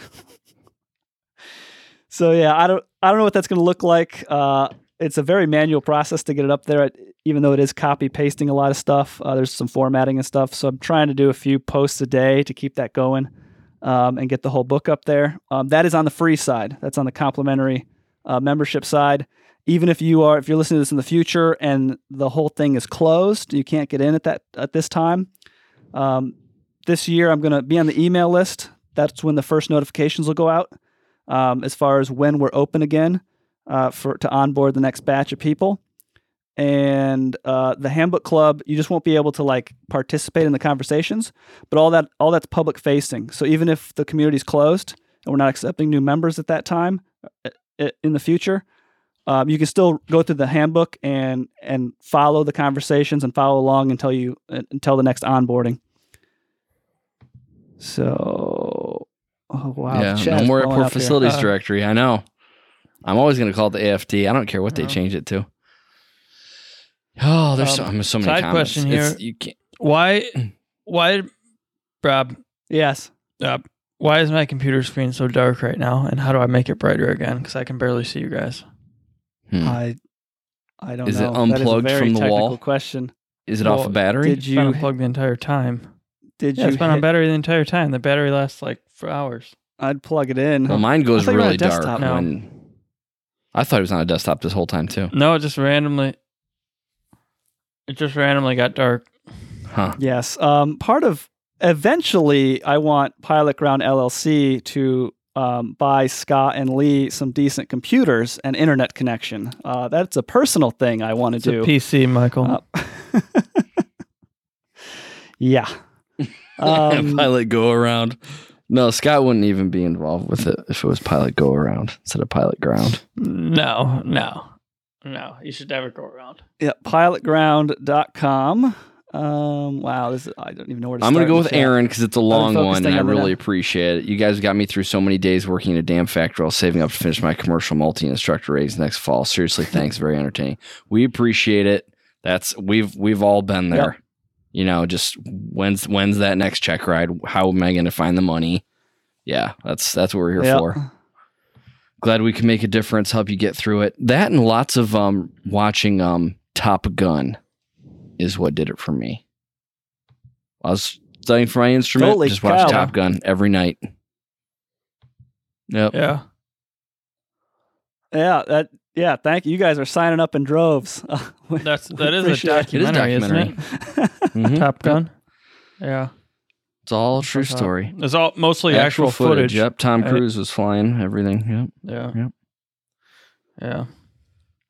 so yeah, I don't I don't know what that's going to look like. Uh, it's a very manual process to get it up there, even though it is copy pasting a lot of stuff. Uh, there's some formatting and stuff. So I'm trying to do a few posts a day to keep that going um, and get the whole book up there. Um, that is on the free side. That's on the complimentary uh, membership side. Even if you are if you're listening to this in the future and the whole thing is closed, you can't get in at that at this time. Um, this year I'm going to be on the email list. That's when the first notifications will go out um, as far as when we're open again uh, for to onboard the next batch of people. And uh, the handbook club, you just won't be able to like participate in the conversations, but all that all that's public facing. So even if the community's closed and we're not accepting new members at that time uh, in the future, um, you can still go through the handbook and and follow the conversations and follow along until you uh, until the next onboarding. So, oh wow, yeah, the no more airport facilities Uh, directory. I know. I'm always going to call it the AFD. I don't care what they change it to. Oh, there's so, Um, so many side comments. question It's- here. you can't, Why? (clears throat) Why, Rob? Yes. Uh, why is my computer screen so dark right now? And how do I make it brighter again? Because I can barely see you guys. hmm. I I don't know. Is it know. That is a very from the technical wall? Question. Is it off a battery? Did you been unplugged the entire time. Did Yeah, you it's been on battery the entire time. The battery lasts like for hours. I'd plug it in. well, mine goes thought you were on really dark desktop. No. when. I thought it was on a desktop this whole time too. No, it just randomly. It just randomly got dark. Huh? Yes. Um, part of eventually, I want Pilot Ground LLC to um, buy Scott and Lee some decent computers and internet connection. Uh, that's a personal thing I want to It's a do. PC, Michael. Uh, (laughs) yeah. (laughs) Um, pilot go around. No, Scott wouldn't even be involved with it if it was pilot go around instead of pilot ground. no, no, no. You should never go around. yeah, pilotground.com. Um, wow, this is, I don't even know where to I'm gonna go with the. Aaron because it's a long one, and I really net. appreciate it. You guys got me through so many days working in a damn factory while saving up to finish my commercial multi instructor ratings next fall. Seriously, thanks. (laughs) Very entertaining. We appreciate it. That's we've we've all been there. You know, just when's when's that next check ride? How am I going to find the money? Yeah, that's that's what we're here Yeah. for. Glad we can make a difference, help you get through it. That and lots of um watching um Top Gun is what did it for me. I was studying for my instrument, Holy just watch cow. Top Gun every night. Yep. Yeah. Yeah, that yeah, thank you. You guys are signing up in droves. (laughs) We- That's we that is a appreciate it. It is documentary, isn't it? Mhm. Top Gun. Yeah. It's all a true Top- story. It's all mostly actual, footage. Yep. Tom Right. Cruise was flying everything. Yep. Yeah. Yep. Yeah.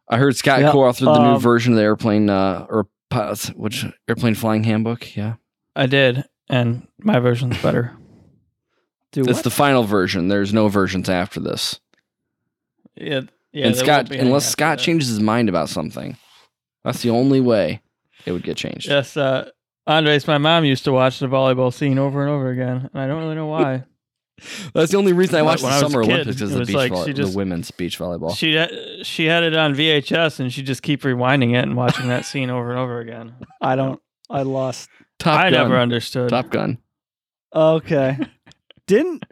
I heard Scott Yeah, co-authored the new um, version of the airplane uh, or pi- which airplane flying handbook. Yeah, I did, and my version's better. Do it's what? the final version. There's no versions after this. Yeah. Yeah. and Scott, won't be any unless Scott that. changes his mind about something, that's the only way it would get changed. Yes, uh, Andres, my mom used to watch the volleyball scene over and over again, and I don't really know why. (laughs) That's the only reason I watched when the I Summer kid, Olympics it the beach like volley- just- the women's beach volleyball. She had, she had it on VHS, and she just keep rewinding it and watching that (laughs) scene over and over again. I don't. I lost. Top I Gun. never understood. Top Gun. Okay. (laughs) didn't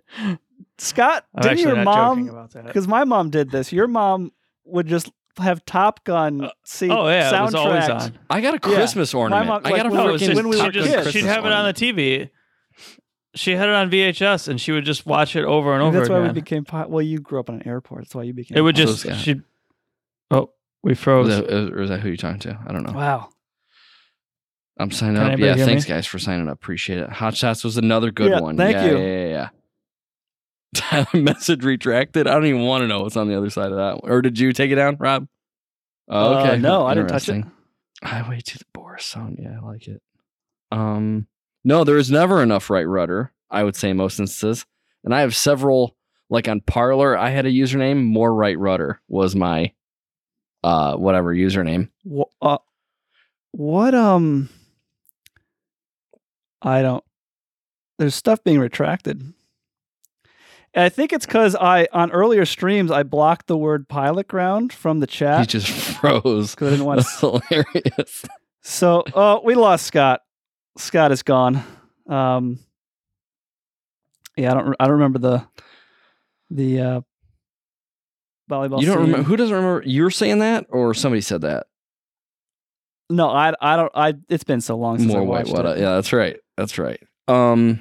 Scott? I'm didn't your mom? Because my mom did this. Your mom would just have Top Gun Uh, see Oh yeah, it was always soundtracks. on. I got a Yeah. Christmas ornament. mom- I like, got a when No, we it was freaking when we she were just kids. she'd have it on the TV. She had it on VHS, and she would just watch it over and Maybe over that's why we became. pi- Well, you grew up in an airport. That's why you became. it would just Scott. she. Oh, we Was froze. that, or is that who you're talking to? I don't know. Wow. I'm signing Can up. Yeah, thanks me? guys for signing up. Appreciate it. Hot Shots was another good Yeah, one. thank yeah, you. Yeah, yeah, yeah. (laughs) Message retracted. I don't even want to know what's on the other side of that. Or did you take it down, Rob? Oh, Uh, okay. no, I didn't touch it. Highway to the Boris sound. Yeah, I like it. Um, no, there is never enough right rudder. I would say in most instances, and I have several. Like on Parler, I had a username. More right rudder was my, uh, whatever username. Wha- uh, what um I don't there's stuff being retracted. And I think it's cuz I on earlier streams I blocked the word pilot ground from the chat. He just (laughs) froze. cuz I didn't want (laughs) That's to hilarious. So, oh, we lost Scott. Scott is gone. Um Yeah, I don't I don't remember the the uh volleyball You don't remember who doesn't remember? You're saying that, or somebody said that. No, I I don't I it's been so long since I More white watched what? it. Yeah, that's right. That's right. Um,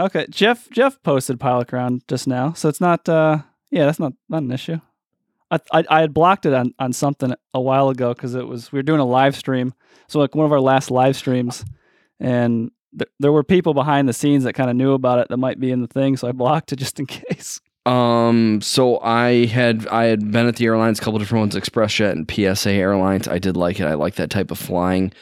Okay, Jeff Jeff posted Pilot Ground just now, so it's not. uh Yeah, that's not not an issue. I I, I had blocked it on on something a while ago because it was we were doing a live stream, so like one of our last live streams, and th- there were people behind the scenes that kind of knew about it that might be in the thing, so I blocked it just in (laughs) case. Um, so I had I had been at the airlines, a couple different ones, ExpressJet and PSA Airlines. I did like it. I like that type of flying,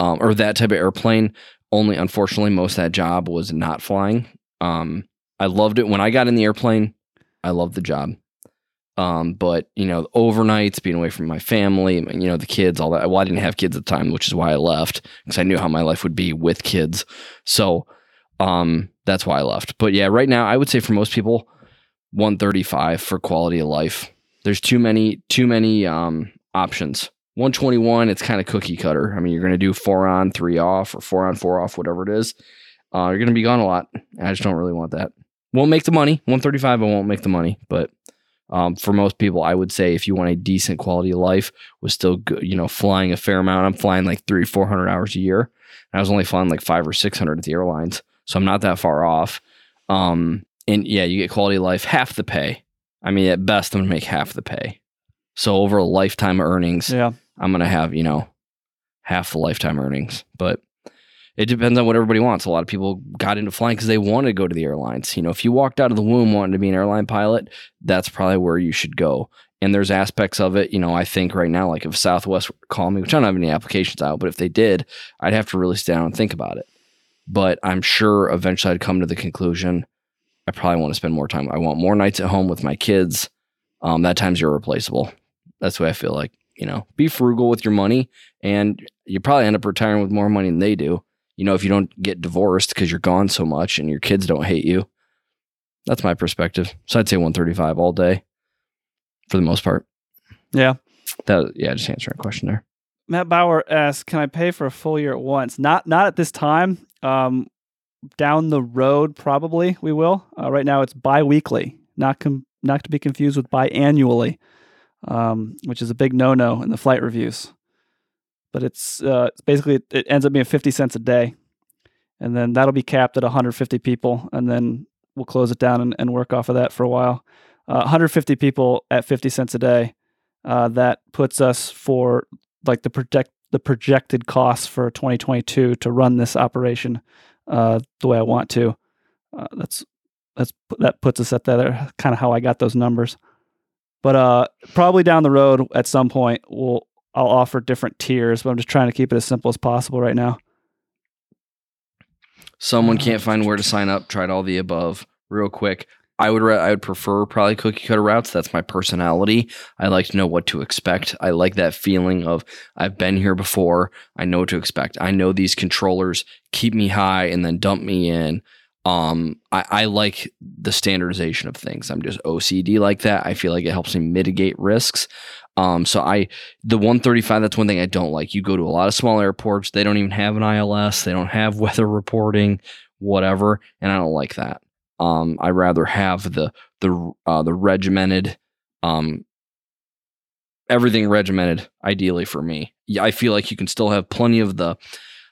um, or that type of airplane. Only unfortunately, most of that job was not flying. Um, I loved it when I got in the airplane. I loved the job. Um, but you know, overnights, being away from my family, you know, the kids, all that. Well, I didn't have kids at the time, which is why I left because I knew how my life would be with kids. So, um, that's why I left. But yeah, right now, I would say for most people, 135 for quality of life. There's too many, too many um options. 121, it's kind of cookie cutter. I mean, you're going to do four on, three off, or four on, four off, whatever it is. Uh, you're going to be gone a lot. I just don't really want that. Won't make the money. 135, I won't make the money. But um, for most people, I would say if you want a decent quality of life, was still good, you know, flying a fair amount. I'm flying like three, 400 hours a year. I was only flying like five or 600 at the airlines. So I'm not that far off. Um, and yeah, you get quality of life, half the pay. I mean, at best, I'm going to make half the pay. So over a lifetime of earnings, Yeah. I'm gonna have you know half the lifetime earnings. But it depends on what everybody wants. A lot of people got into flying because they wanted to go to the airlines. You know, if you walked out of the womb wanting to be an airline pilot, that's probably where you should go. And there's aspects of it, you know, I think right now, like if Southwest were to call me, which I don't have any applications out, but if they did, I'd have to really sit down and think about it. But I'm sure eventually I'd come to the conclusion I probably want to spend more time. I want more nights at home with my kids. Um, that time's irreplaceable. That's what I feel like. You know, be frugal with your money, and you probably end up retiring with more money than they do. You know, if you don't get divorced because you're gone so much and your kids don't hate you. That's my perspective. So I'd say 135 all day for the most part. Yeah. That yeah, just answering a question there. Matt Bauer asks, "Can I pay for a full year at once? Not not at this time. Um, down the road, probably we will. Uh, right now, it's biweekly, not com- not to be confused with biannually, um, which is a big no no in the flight reviews. But it's uh, basically it ends up being fifty cents a day, and then that'll be capped at 150 people, and then we'll close it down and, and work off of that for a while. Uh, 150 people at 50 cents a day. Uh, that puts us for like the project the projected costs for 2022 to run this operation uh, the way I want to. Uh, that's that's that puts us at that kind of how I got those numbers. But uh, probably down the road at some point we'll I'll offer different tiers, but I'm just trying to keep it as simple as possible right now. Someone can't find where to sign up. Tried all the above. Real quick, I would ra- I would prefer probably cookie cutter routes. That's my personality. I like to know what to expect. I like that feeling of I've been here before. I know what to expect. I know these controllers keep me high and then dump me in. Um, I, I like the standardization of things. I'm just OCD like that. I feel like it helps me mitigate risks. Um, so I the 135. That's one thing I don't like. You go to a lot of small airports. They don't even have an ILS. They don't have (laughs) weather reporting, whatever, and I don't like that. Um, I rather have the the uh, the regimented, um, everything regimented. Ideally for me, I feel like you can still have plenty of the.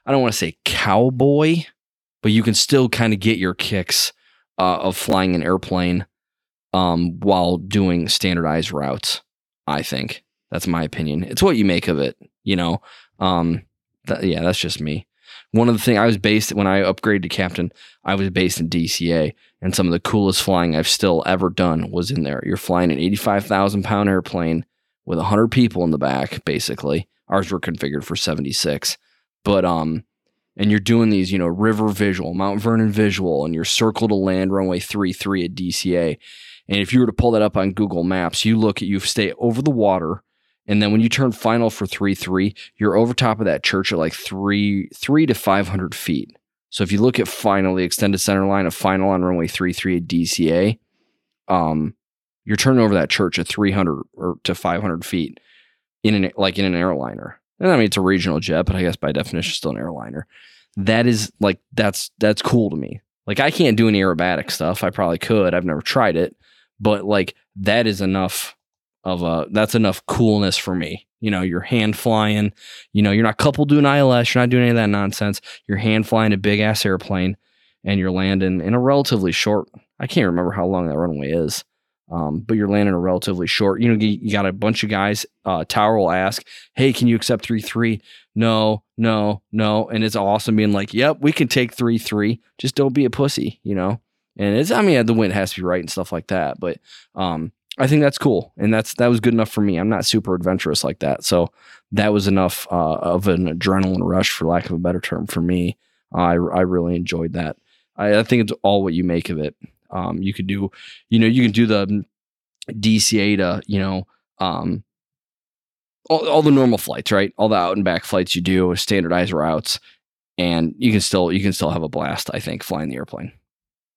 I don't want to say cowboy, but you can still kind of get your kicks uh, of flying an airplane, um, while doing standardized routes. I think that's my opinion. It's what you make of it, you know. Um, that, yeah, that's just me. One of the things I was based when I upgraded to captain, I was based in DCA, and some of the coolest flying I've still ever done was in there. You're flying an 85,000 pound airplane with 100 people in the back, basically. Ours were configured for 76, but um, and you're doing these, you know, river visual, Mount Vernon visual, and you're circle to land runway 33 at DCA. And if you were to pull that up on Google Maps, you look at you stay over the water and then when you turn final for three three, you're over top of that church at like three three to five hundred feet. So if you look at final, the extended center line of final on runway three three at DCA, um, you're turning over that church at three hundred or to five hundred feet in an like in an airliner. And I mean it's a regional jet, but I guess by definition still an airliner. That is like that's that's cool to me. Like I can't do any aerobatic stuff. I probably could. I've never tried it, but like that is enough of a that's enough coolness for me. You know, you're hand flying, you know, you're not coupled doing ILS, you're not doing any of that nonsense. You're hand flying a big ass airplane and you're landing in a relatively short I can't remember how long that runway is. Um, but you're landing a relatively short. You know, you, you got a bunch of guys. Uh, tower will ask, "Hey, can you accept three three? No, no, no." And it's awesome being like, "Yep, we can take three three. Just don't be a pussy," you know. And it's, I mean, the wind has to be right and stuff like that. But um, I think that's cool, and that's that was good enough for me. I'm not super adventurous like that, so that was enough uh, of an adrenaline rush, for lack of a better term, for me. I I really enjoyed that. I, I think it's all what you make of it. Um, you could do, you know, you can do the DCA to, you know, um, all, all the normal flights, right? All the out and back flights you do, standardized routes, and you can still you can still have a blast. I think flying the airplane.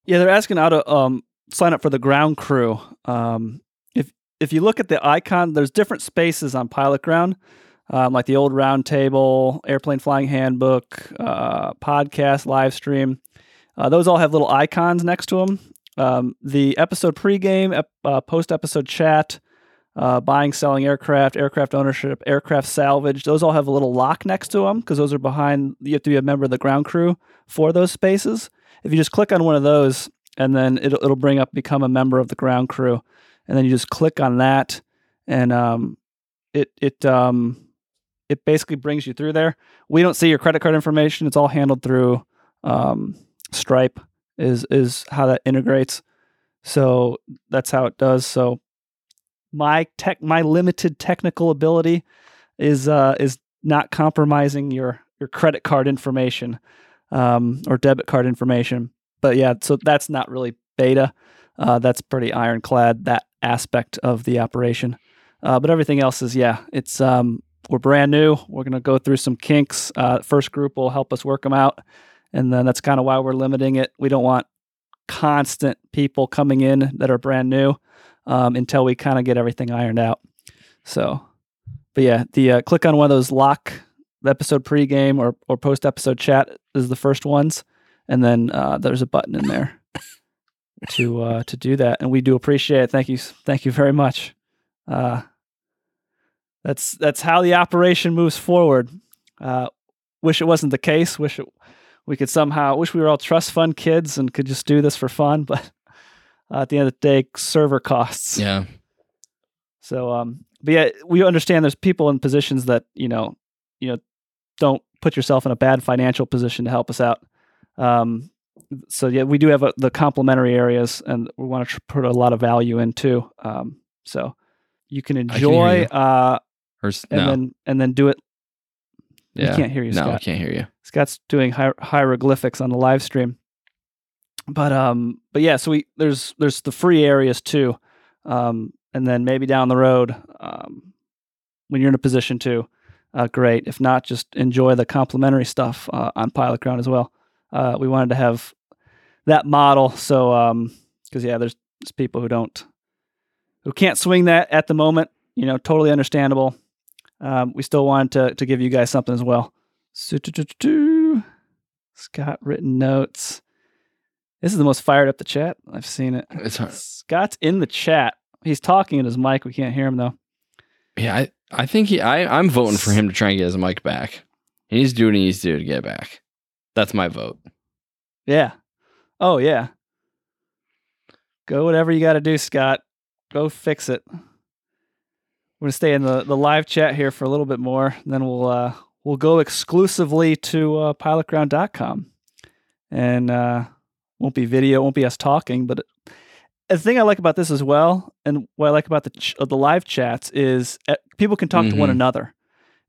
Yeah, they're asking how to um, sign up for the ground crew. Um, if if you look at the icon, there's different spaces on Pilot Ground, um, like the old round table, airplane flying handbook, uh, podcast, live stream. Uh, those all have little icons next to them. Um, the episode pregame, uh, post episode chat, uh, buying, selling aircraft, aircraft ownership, aircraft salvage. Those all have a little lock next to them because those are behind. You have to be a member of the ground crew for those spaces. If you just click on one of those, and then it'll it'll bring up become a member of the ground crew, and then you just click on that, and um, it it um, it basically brings you through there. We don't see your credit card information. It's all handled through um, Stripe. Is is how that integrates. So that's how it does. So my tech my limited technical ability is uh is not compromising your your credit card information um or debit card information. But yeah so that's not really beta. Uh that's pretty ironclad that aspect of the operation. Uh but everything else is yeah it's um we're brand new. We're to go through some kinks. Uh first group will help us work them out and then that's kind of why we're limiting it we don't want constant people coming in that are brand new um, until we kind of get everything ironed out. So, but yeah, the uh, click on one of those lock the episode pregame or or post episode chat is the first ones, and then uh, there's a button in there (laughs) to uh, to do that, and we do appreciate it. Thank you, thank you very much. Uh, that's that's how the operation moves forward. Uh, wish it wasn't the case. Wish it we could somehow wish we were all trust fund kids and could just do this for fun, (laughs) but uh, at the end of the day, server costs. Yeah. So, um, but yeah, we understand there's people in positions that you know, you know, don't put yourself in a bad financial position to help us out. Um, so yeah, we do have a, the complementary areas, and we want to tr- put a lot of value into. Um, so you can can enjoy, you. uh, Or and no. then and then do it. Yeah. We can't hear you, no, I Scott. can't hear you. Scott's doing hier- hieroglyphics on the live stream. But um, but yeah, so we there's there's the free areas too, um, and then maybe down the road, um, when you're in a position to, uh, great. If not, just enjoy the complimentary stuff uh, on Pilot Ground as well. Uh, we wanted to have that model, so um, because yeah, there's, there's people who don't, who can't swing that at the moment. You know, totally understandable. Um, we still wanted to to give you guys something as well. Scott written notes. This is the most fired up the chat. I've seen it. It's hard. Scott's in the chat. He's talking in his mic. We can't hear him though. Yeah, I, I think he I, I'm voting for him to try and get his mic back. He needs to do what he needs to do to get it back. That's my vote. Yeah. Oh yeah. Go whatever you got to do, Scott. Go fix it. We're gonna stay in the, the live chat here for a little bit more. and Then we'll uh, we'll go exclusively to uh, pilotground.com, and uh, won't be video, won't be us talking. But the thing I like about this as well, and what I like about the ch- uh, the live chats is uh, people can talk to one Mhm. another.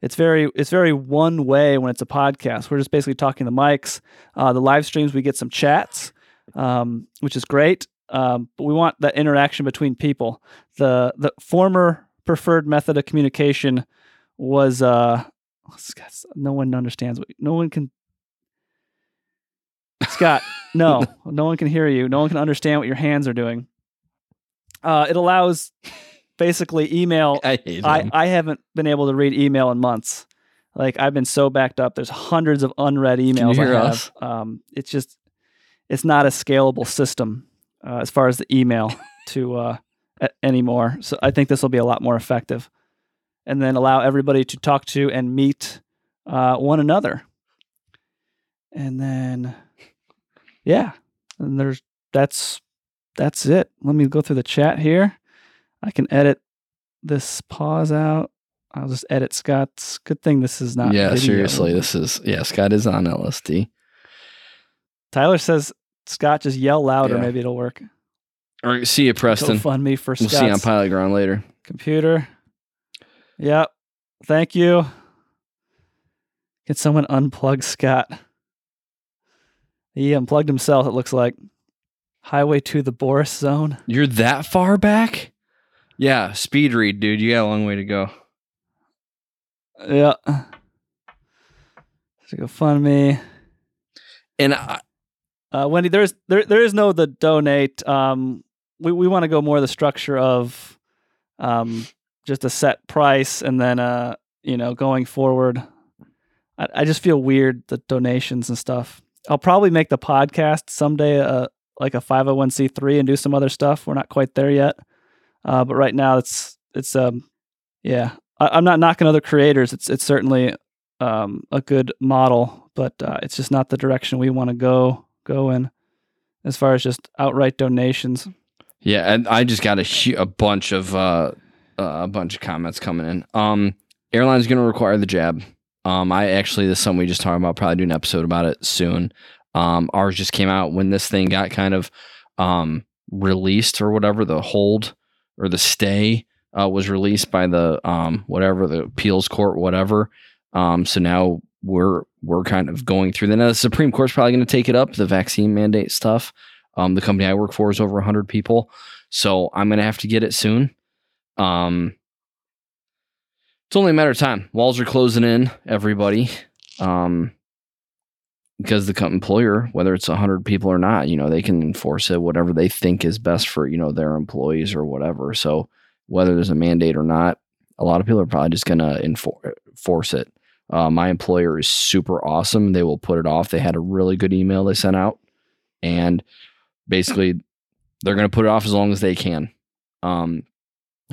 It's very it's very one way when it's a podcast. We're just basically talking to mics. Uh, the live streams we get some chats, um, which is great. Um, but we want that interaction between people. The the former preferred method of communication was uh, Scott, no one understands. What, no one can. Scott, (laughs) no, no one can hear you. No one can understand what your hands are doing. Uh, it allows basically email (laughs) I I. I haven't been able to read email in months. Like I've been so backed up. There's hundreds of unread emails hear I have. us? Um, it's just it's not a scalable system uh, as far as the email (laughs) to uh, anymore. So I think this will be a lot more effective, and then allow everybody to talk to and meet uh, one another. And then, yeah, and there's that's that's it. Let me go through the chat here. I can edit this pause out. I'll just edit Scott's. Good thing this is not. yeah, video. seriously, this is yeah. Scott is on LSD. Tyler says Scott just yell louder. Yeah. Maybe it'll work. All right, see you, Preston. Go fund me for We'll see you on Pilot Ground later. computer. Yep. Thank you. Can someone unplug Scott? He unplugged himself. It looks like highway to the Boris zone. You're that far back? Yeah, speed read, dude. You got a long way to go. Yeah. So go fund me. And I, Uh, Wendy, there's there there is no the donate. Um, we we want to go more the structure of, um, just a set price and then uh you know going forward. I, I just feel weird the donations and stuff. I'll probably make the podcast someday uh like a five hundred one c three and do some other stuff. We're not quite there yet, uh, but right now it's it's um yeah. I, I'm not knocking other creators. It's it's certainly um a good model, but uh, it's just not the direction we want to go go in as far as just outright donations. Yeah, and I just got a a bunch of uh, uh, a bunch of comments coming in. Um, airline's going to require the jab. Um, I actually this is something we just talked about. Probably do an episode about it soon. Um, ours just came out when this thing got kind of um released or whatever. The hold or the stay uh, was released by the um whatever the appeals court whatever. Um, so now we're we're kind of going through that. Now the Supreme Court's probably going to take it up the vaccine mandate stuff. Um, the company I work for is over 100 people, so I'm going to have to get it soon. Um, it's only a matter of time. Walls are closing in, everybody. Um, because the employer, whether it's 100 people or not, you know, they can enforce it whatever they think is best for, you know, their employees or whatever. So whether there's a mandate or not, a lot of people are probably just going to enfor- enforce it. Uh, my employer is super awesome. They will put it off. They had a really good email they sent out, and basically, they're going to put it off as long as they can. Um,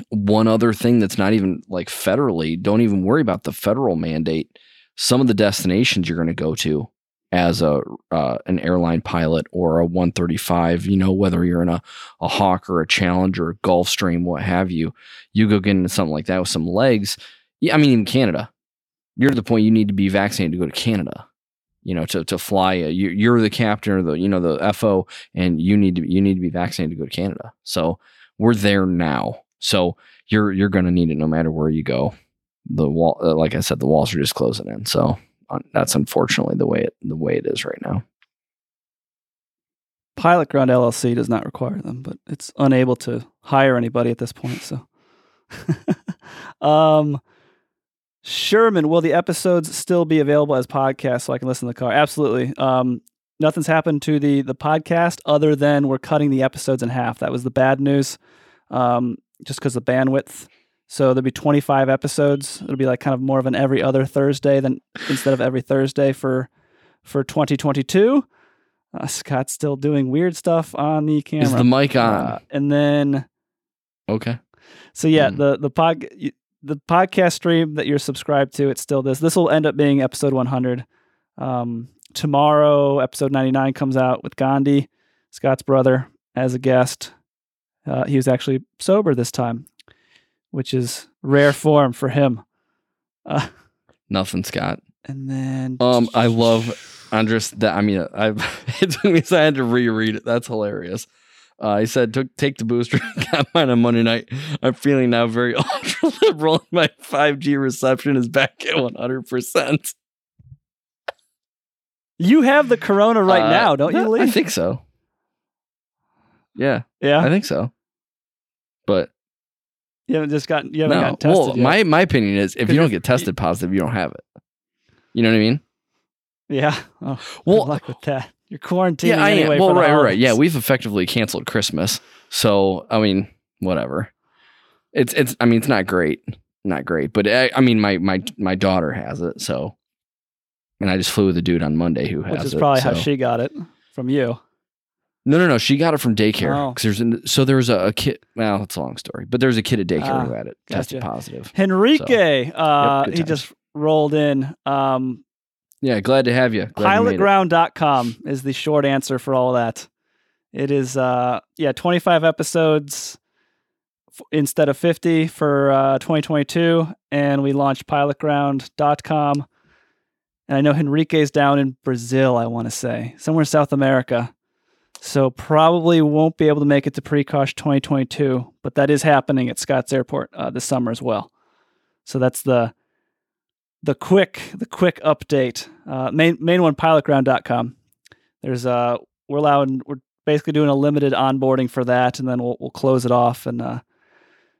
one other thing that's not even like federally, don't even worry about the federal mandate. Some of the destinations you're going to go to as a uh, an airline pilot or a 135, you know, whether you're in a, a Hawk or a Challenger, a Gulfstream, what have you, you go get into something like that with some legs. Yeah, I mean, in Canada, you're to the point you need to be vaccinated to go to Canada. You know, to, to fly, you, you're the captain or the you know the FO, and you need to you need to be vaccinated to go to Canada. So we're there now. So you're you're going to need it no matter where you go. The wall, uh, like I said, the walls are just closing in. So that's unfortunately the way it the way it is right now. Pilot Ground LLC does not require them, but it's unable to hire anybody at this point. So, (laughs) um, Sherman, will the episodes still be available as podcasts so I can listen in the car? Absolutely. Um, nothing's happened to the the podcast other than we're cutting the episodes in half. That was the bad news, um, just because of the bandwidth. So there'll be 25 episodes. It'll be like kind of more of an every other Thursday than instead of every Thursday for for 2022. Uh, Scott's still doing weird stuff on the camera. Is the mic on? Uh, and then okay. so yeah, Hmm. the the pod the podcast stream that you're subscribed to, it's still this. This will end up being episode 100. Um, tomorrow, episode 99 comes out with Gandhi, Scott's brother, as a guest. Uh, he was actually sober this time, which is rare form for him. Uh, Nothing, Scott. and then Um, I love Andres. That I mean, I it took me. So I had to reread it. That's hilarious. Uh, he said, "Took take the booster. (laughs) Got mine on Monday night. I'm feeling now very (laughs) ultra liberal. (laughs) My 5G reception is back at 100. percent You have the corona right now, don't you, Lee? Uh, I think so. Yeah, yeah. I think so. But you haven't just gotten you haven't no, gotten tested well, yet. my my opinion is if you don't get tested positive, you don't have it. You know what I mean? yeah. Oh, Well, luck with that. You're quarantining yeah, I am. anyway. Well, right, right. Yeah, we've effectively canceled Christmas. So, I mean, whatever. It's it's. I mean, it's not great, not great. But I, I mean, my my my daughter has it. So, and I just flew with a dude on Monday who has which is it. probably how so- she got it from you. No, no, no. She got it from daycare. Oh. there's an, so there was a, a kid. Well, it's a long story, but there's a kid at daycare Ah, who had it, tested positive. Henrique, uh, good he times. just rolled in. Um, Yeah, glad to have you. Glad you made is the short answer for all that. It is uh yeah, 25 episodes f- instead of 50 for uh 2022 and we launched pilotground.com. And I know Henrique's down in Brazil, I want to say, somewhere in South America. So probably won't be able to make it to Precosh 2022, but that is happening at Scotts Airport uh, this summer as well. So that's the the quick the quick update. Uh, main main one pilotground.com. There's uh we're allowing we're basically doing a limited onboarding for that, and then we'll we'll close it off and uh,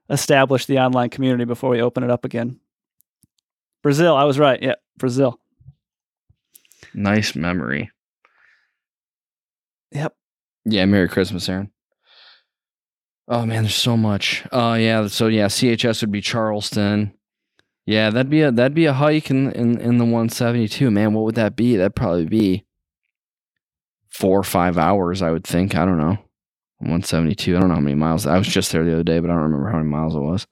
establish the online community before we open it up again. Brazil, I was right. Yeah, Brazil. Nice memory. Yep. Yeah, Merry Christmas, Aaron. Oh man, there's so much. Oh yeah, so yeah, CHS would be Charleston. Yeah, that'd be a that'd be a hike in in, in the 172. Man, what would that be? That'd probably be four or five hours, I would think. I don't know. 172. I don't know how many miles. I was just there the other day, but I don't remember how many miles it was.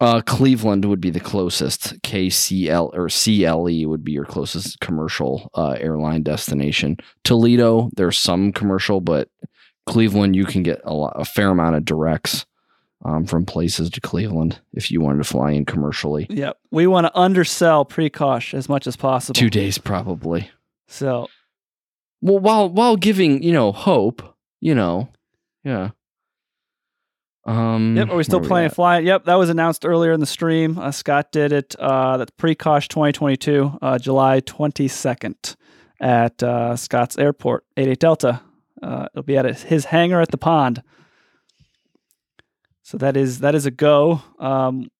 Uh, Cleveland would be the closest. KCL or CLE would be your closest commercial uh, airline destination. Toledo, there's some commercial, but Cleveland, you can get a, lot, a fair amount of directs um, from places to Cleveland if you wanted to fly in commercially. Yep. We want to undersell Precosh as much as possible. Two days probably. So Well, while while giving you know hope, you know, yeah. Um. Yep. Are we still at? to fly? Yep. That was announced earlier in the stream. Uh, Scott did it. Uh, that's Precosh 2022, uh, July 22nd at uh, Scott's Airport, 88 Delta. Uh, it'll be at his hangar at the pond. So that is that is a go. Um,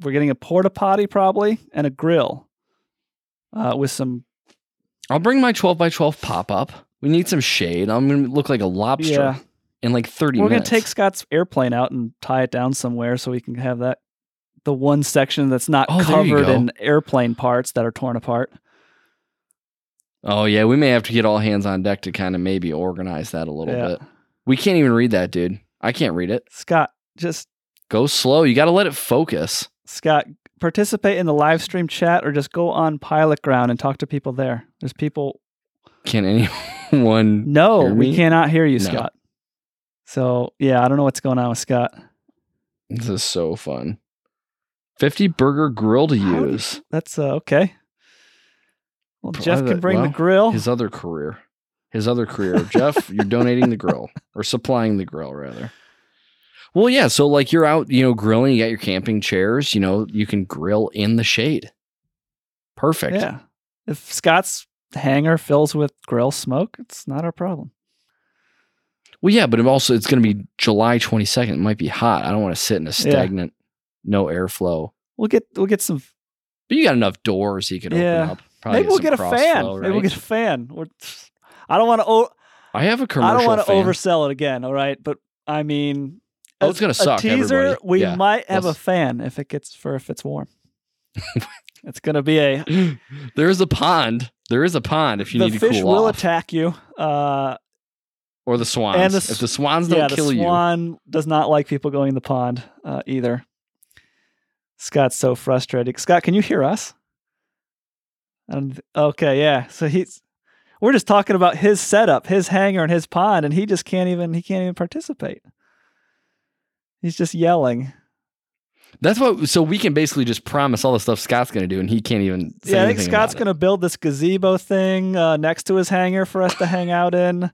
we're getting a porta potty probably and a grill uh, with some I'll bring my 12 by 12 pop up. We need some shade. I'm gonna look like a lobster yeah. in like 30 We're minutes. gonna take Scott's airplane out and tie it down somewhere so we can have that the one section that's not Oh, covered in airplane parts that are torn apart. Oh yeah, we may have to get all hands on deck to kind of maybe organize that a little Yeah. bit. We can't even read that, dude. I can't read it. Scott, just Go slow. You got to let it focus. Scott, participate in the live stream chat or just go on Pilot Ground and talk to people there. There's people. Can anyone? (laughs) No, we cannot hear you, No. Scott. So yeah, I don't know what's going on with Scott. This is so fun. 50 burger grill to use. That's uh, okay. Well, Jeff can bring the well, grill. His other career. His other career. Jeff, (laughs) you're donating the grill or supplying the grill rather. Well, yeah. So like you're out, you know, grilling. You got your camping chairs. You know, you can grill in the shade. Perfect. Yeah. If Scott's hangar fills with grill smoke, it's not our problem. Well, yeah, but it also it's going to be July 22nd. It might be hot. I don't want to sit in a stagnant, no airflow. We'll get we'll get some. But you got enough doors you can Yeah. open up. Probably maybe we'll get a fan. flow, Maybe we'll get a fan. We're, I don't want to. O- I have a commercial. I don't want to oversell it again. All right, but I mean, Oh, it's gonna a suck, teaser. everybody. We Yeah, might have a let's- fan if it gets for if it's warm. (laughs) it's gonna be a. (gasps) there is a pond. There is a pond if you the need to cool off, the fish will attack you. Uh, or the swans. and the if the swans don't yeah, kill the you, swan does not like people going in the pond uh, either. Scott's so frustrated. Scott, can you hear us? And okay, yeah. So he's we're just talking about his setup, his hangar, and his pond, and he just can't even he can't even participate. He's just yelling. that's what. So we can basically just promise all the stuff Scott's going to do, and he can't even. Say yeah, I think Scott's going to build this gazebo thing uh, next to his hangar for us to hang out in,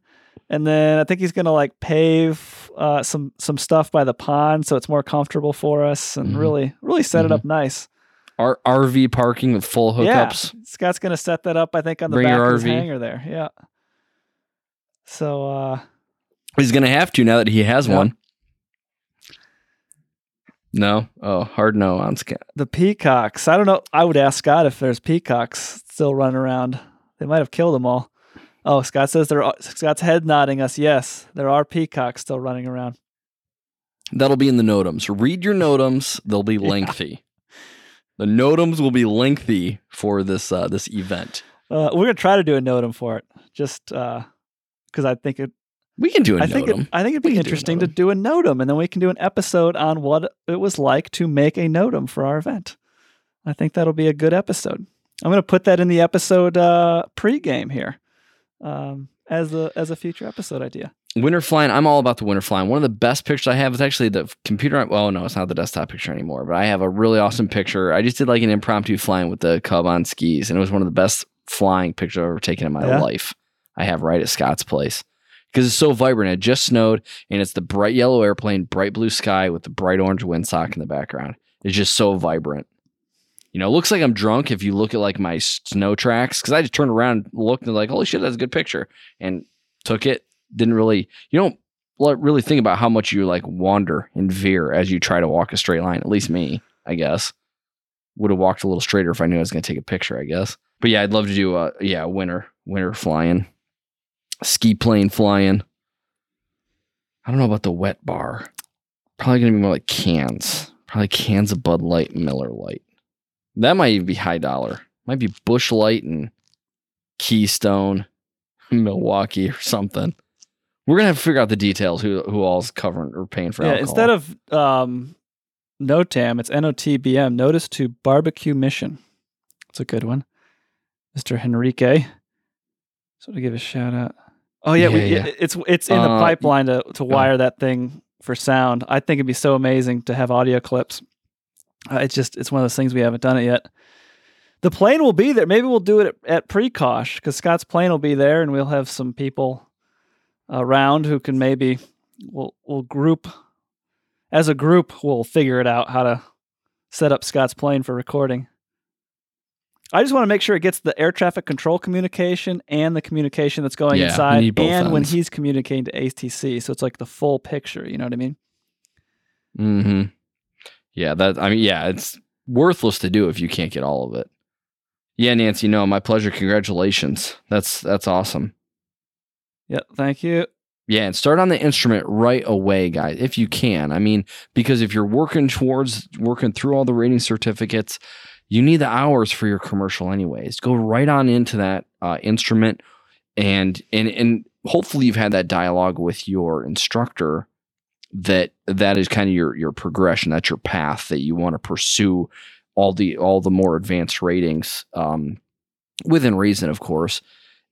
and then I think he's going to like pave uh, some some stuff by the pond so it's more comfortable for us, and Mhm. really really set it Mhm. up nice. It. R- RV parking with full hookups. Yeah, Scott's going to set that up. I think on the Bring back of his RV. hangar there. Yeah. So uh, He's going to have to now that he has Yeah. one. No. Oh, hard no on Scott. the peacocks. I don't know. I would ask Scott if there's peacocks still running around. They might have killed them all. Oh, Scott says there. Are, Scott's head nodding us. Yes, there are peacocks still running around. That'll be in the NOTAMs. Read your NOTAMs. They'll be lengthy. The NOTAMs will be lengthy for this uh, this event. Uh, we're gonna try to do a NOTAM for it, just because I think it. We can do a I think it, NOTAM. I think it'd be can do interesting to do a NOTAM, and then we can do an episode on what it was like to make a NOTAM for our event. I think that'll be a good episode. I'm gonna put that in the episode uh, pregame here. Um, as a as a future episode idea. Winter flying. I'm all about the winter flying. One of the best pictures I have is actually the computer. Well, no, it's not the desktop picture anymore, but I have a really awesome picture. I just did like an impromptu flying with the Cub on skis, and it was one of the best flying pictures I've ever taken in my Yeah? life. I have right at Scott's place because it's so vibrant. It just snowed, and it's the bright yellow airplane, bright blue sky with the bright orange windsock in the background. It's just so vibrant. You know, it looks like I'm drunk if you look at like my snow tracks because I just turned around, looked, and like, holy shit, that's a good picture, and took it. Didn't really, you don't really think about how much you like wander and veer as you try to walk a straight line. At least me, I guess, would have walked a little straighter if I knew I was going to take a picture. I guess, but yeah, I'd love to do a yeah winter winter flying, ski plane flying. I don't know about the wet bar. Probably going to be more like cans. Probably cans of Bud Light, Miller Lite. That might even be high dollar. Might be Busch Light and Keystone, (laughs) Milwaukee or something. We're gonna have to figure out the details. Who who all's covering or paying for yeah, alcohol. instead of um, NOTAM, it's NOTBM. Notice to Barbecue Mission. It's a good one, Mr. Henrique. So to give a shout out. Oh yeah, we, Yeah, yeah. it's it's in the Uh, pipeline to to wire that thing for sound. I think it'd be so amazing to have audio clips. Uh, it's just it's one of those things we haven't done it yet. The plane will be there. Maybe we'll do it at, at Precosh because Scott's plane will be there, and we'll have some people around who can maybe we'll we'll group as a group. We'll figure it out how to set up Scott's plane for recording. I just want to make sure it gets the air traffic control communication and the communication that's going Yeah, inside, and when he's communicating to ATC. So it's like the full picture. You know what I mean? hmm Yeah, that I mean, yeah, it's worthless to do if you can't get all of it. Yeah, Nancy, no, my pleasure. Congratulations. That's that's awesome. Yeah. Thank you. Yeah, and start on the instrument right away, guys, if you can. I mean, because if you're working towards working through all the rating certificates, you need the hours for your commercial anyways. Go right on into that uh, instrument, and and and hopefully you've had that dialogue with your instructor. That that is kind of your your progression. That's your path that you want to pursue all the all the more advanced ratings, um, within reason, of course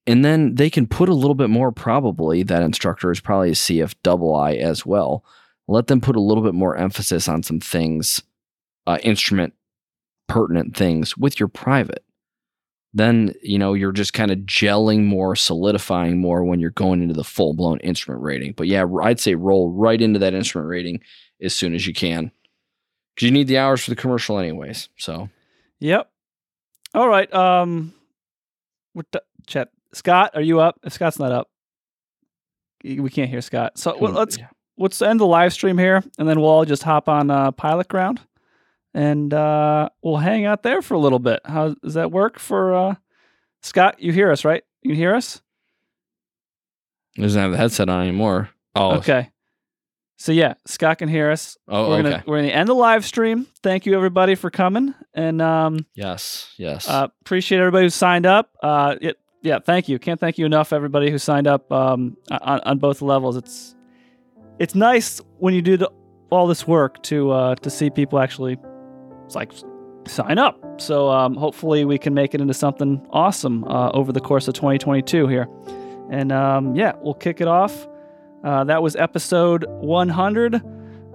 and then they can put a little bit more probably that instructor is probably a cf double i as well let them put a little bit more emphasis on some things uh, instrument pertinent things with your private then you know you're just kind of gelling more solidifying more when you're going into the full-blown instrument rating but yeah i'd say roll right into that instrument rating as soon as you can because you need the hours for the commercial anyways so Yep. All right. Um, what the, chat? Scott, are you up? If Scott's not up, we can't hear Scott. So well, let's Yeah. let's end the live stream here, and then we'll all just hop on uh, Pilot Ground, and uh, we'll hang out there for a little bit. How does that work for uh, Scott? You hear us, right? You hear us. He doesn't have the headset on anymore oh Okay. So yeah, Scott can hear us. oh we're okay gonna we're gonna end the live stream. Thank you everybody for coming, and um, Yes, yes. Uh, appreciate everybody who signed up. Uh, it, yeah, thank you. Can't thank you enough, everybody who signed up um, on, on both levels. It's it's nice when you do the, all this work to uh, to see people actually like sign up. So um, hopefully we can make it into something awesome uh, over the course of 2022 here. And um, yeah, we'll kick it off. Uh, that was episode 100.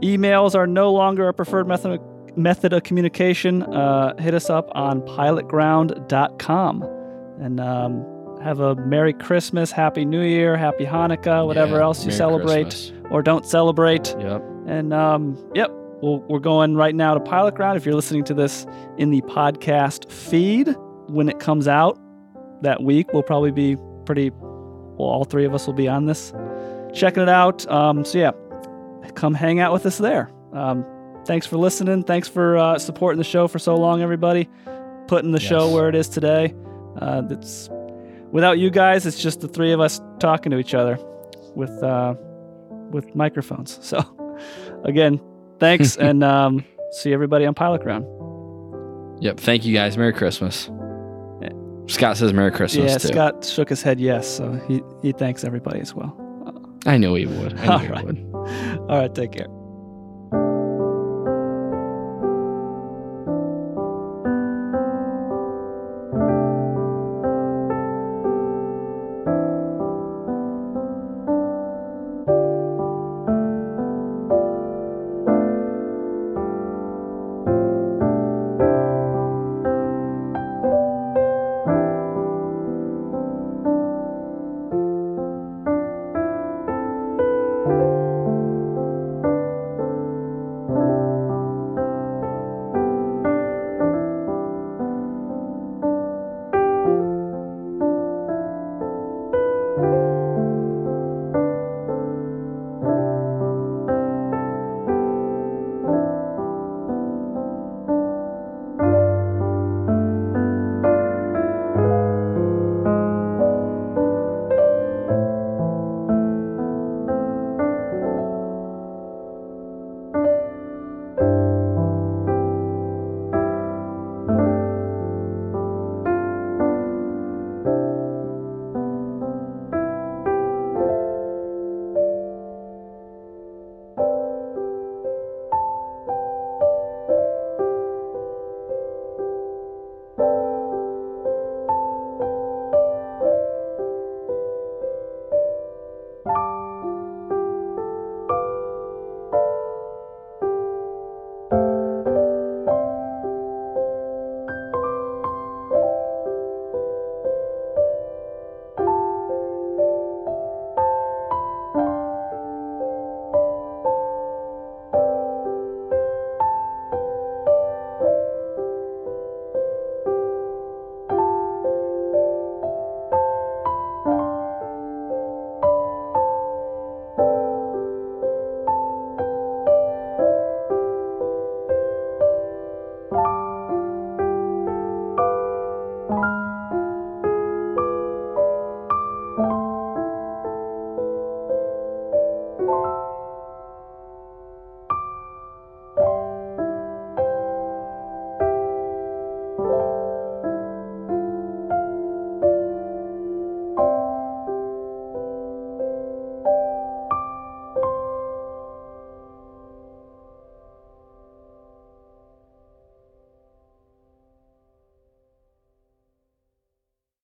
Emails are no longer a preferred method method of communication. Uh, hit us up on pilotground.com and um, have a Merry Christmas, Happy New Year, Happy Hanukkah, whatever Yeah, else you Merry celebrate Christmas. or don't celebrate. Yep. And um, yep, we'll, we're going right now to Pilot Ground. If you're listening to this in the podcast feed when it comes out that week, we'll probably be pretty. Well, all three of us will be on this, checking it out. Um, so yeah, come hang out with us there. Um, thanks for listening. Thanks for uh, supporting the show for so long, everybody. Putting the show where it is today. Uh, it's without you guys, it's just the three of us talking to each other with uh, with microphones. (laughs) So again, thanks, (laughs) and um, see everybody on Pilot Ground. Yep. Thank you guys. Merry Christmas. Scott says Merry Christmas yeah, too. Scott shook his head yes, so he, he thanks everybody as well. I know he would. I know (laughs) All he right. would. All right, take care.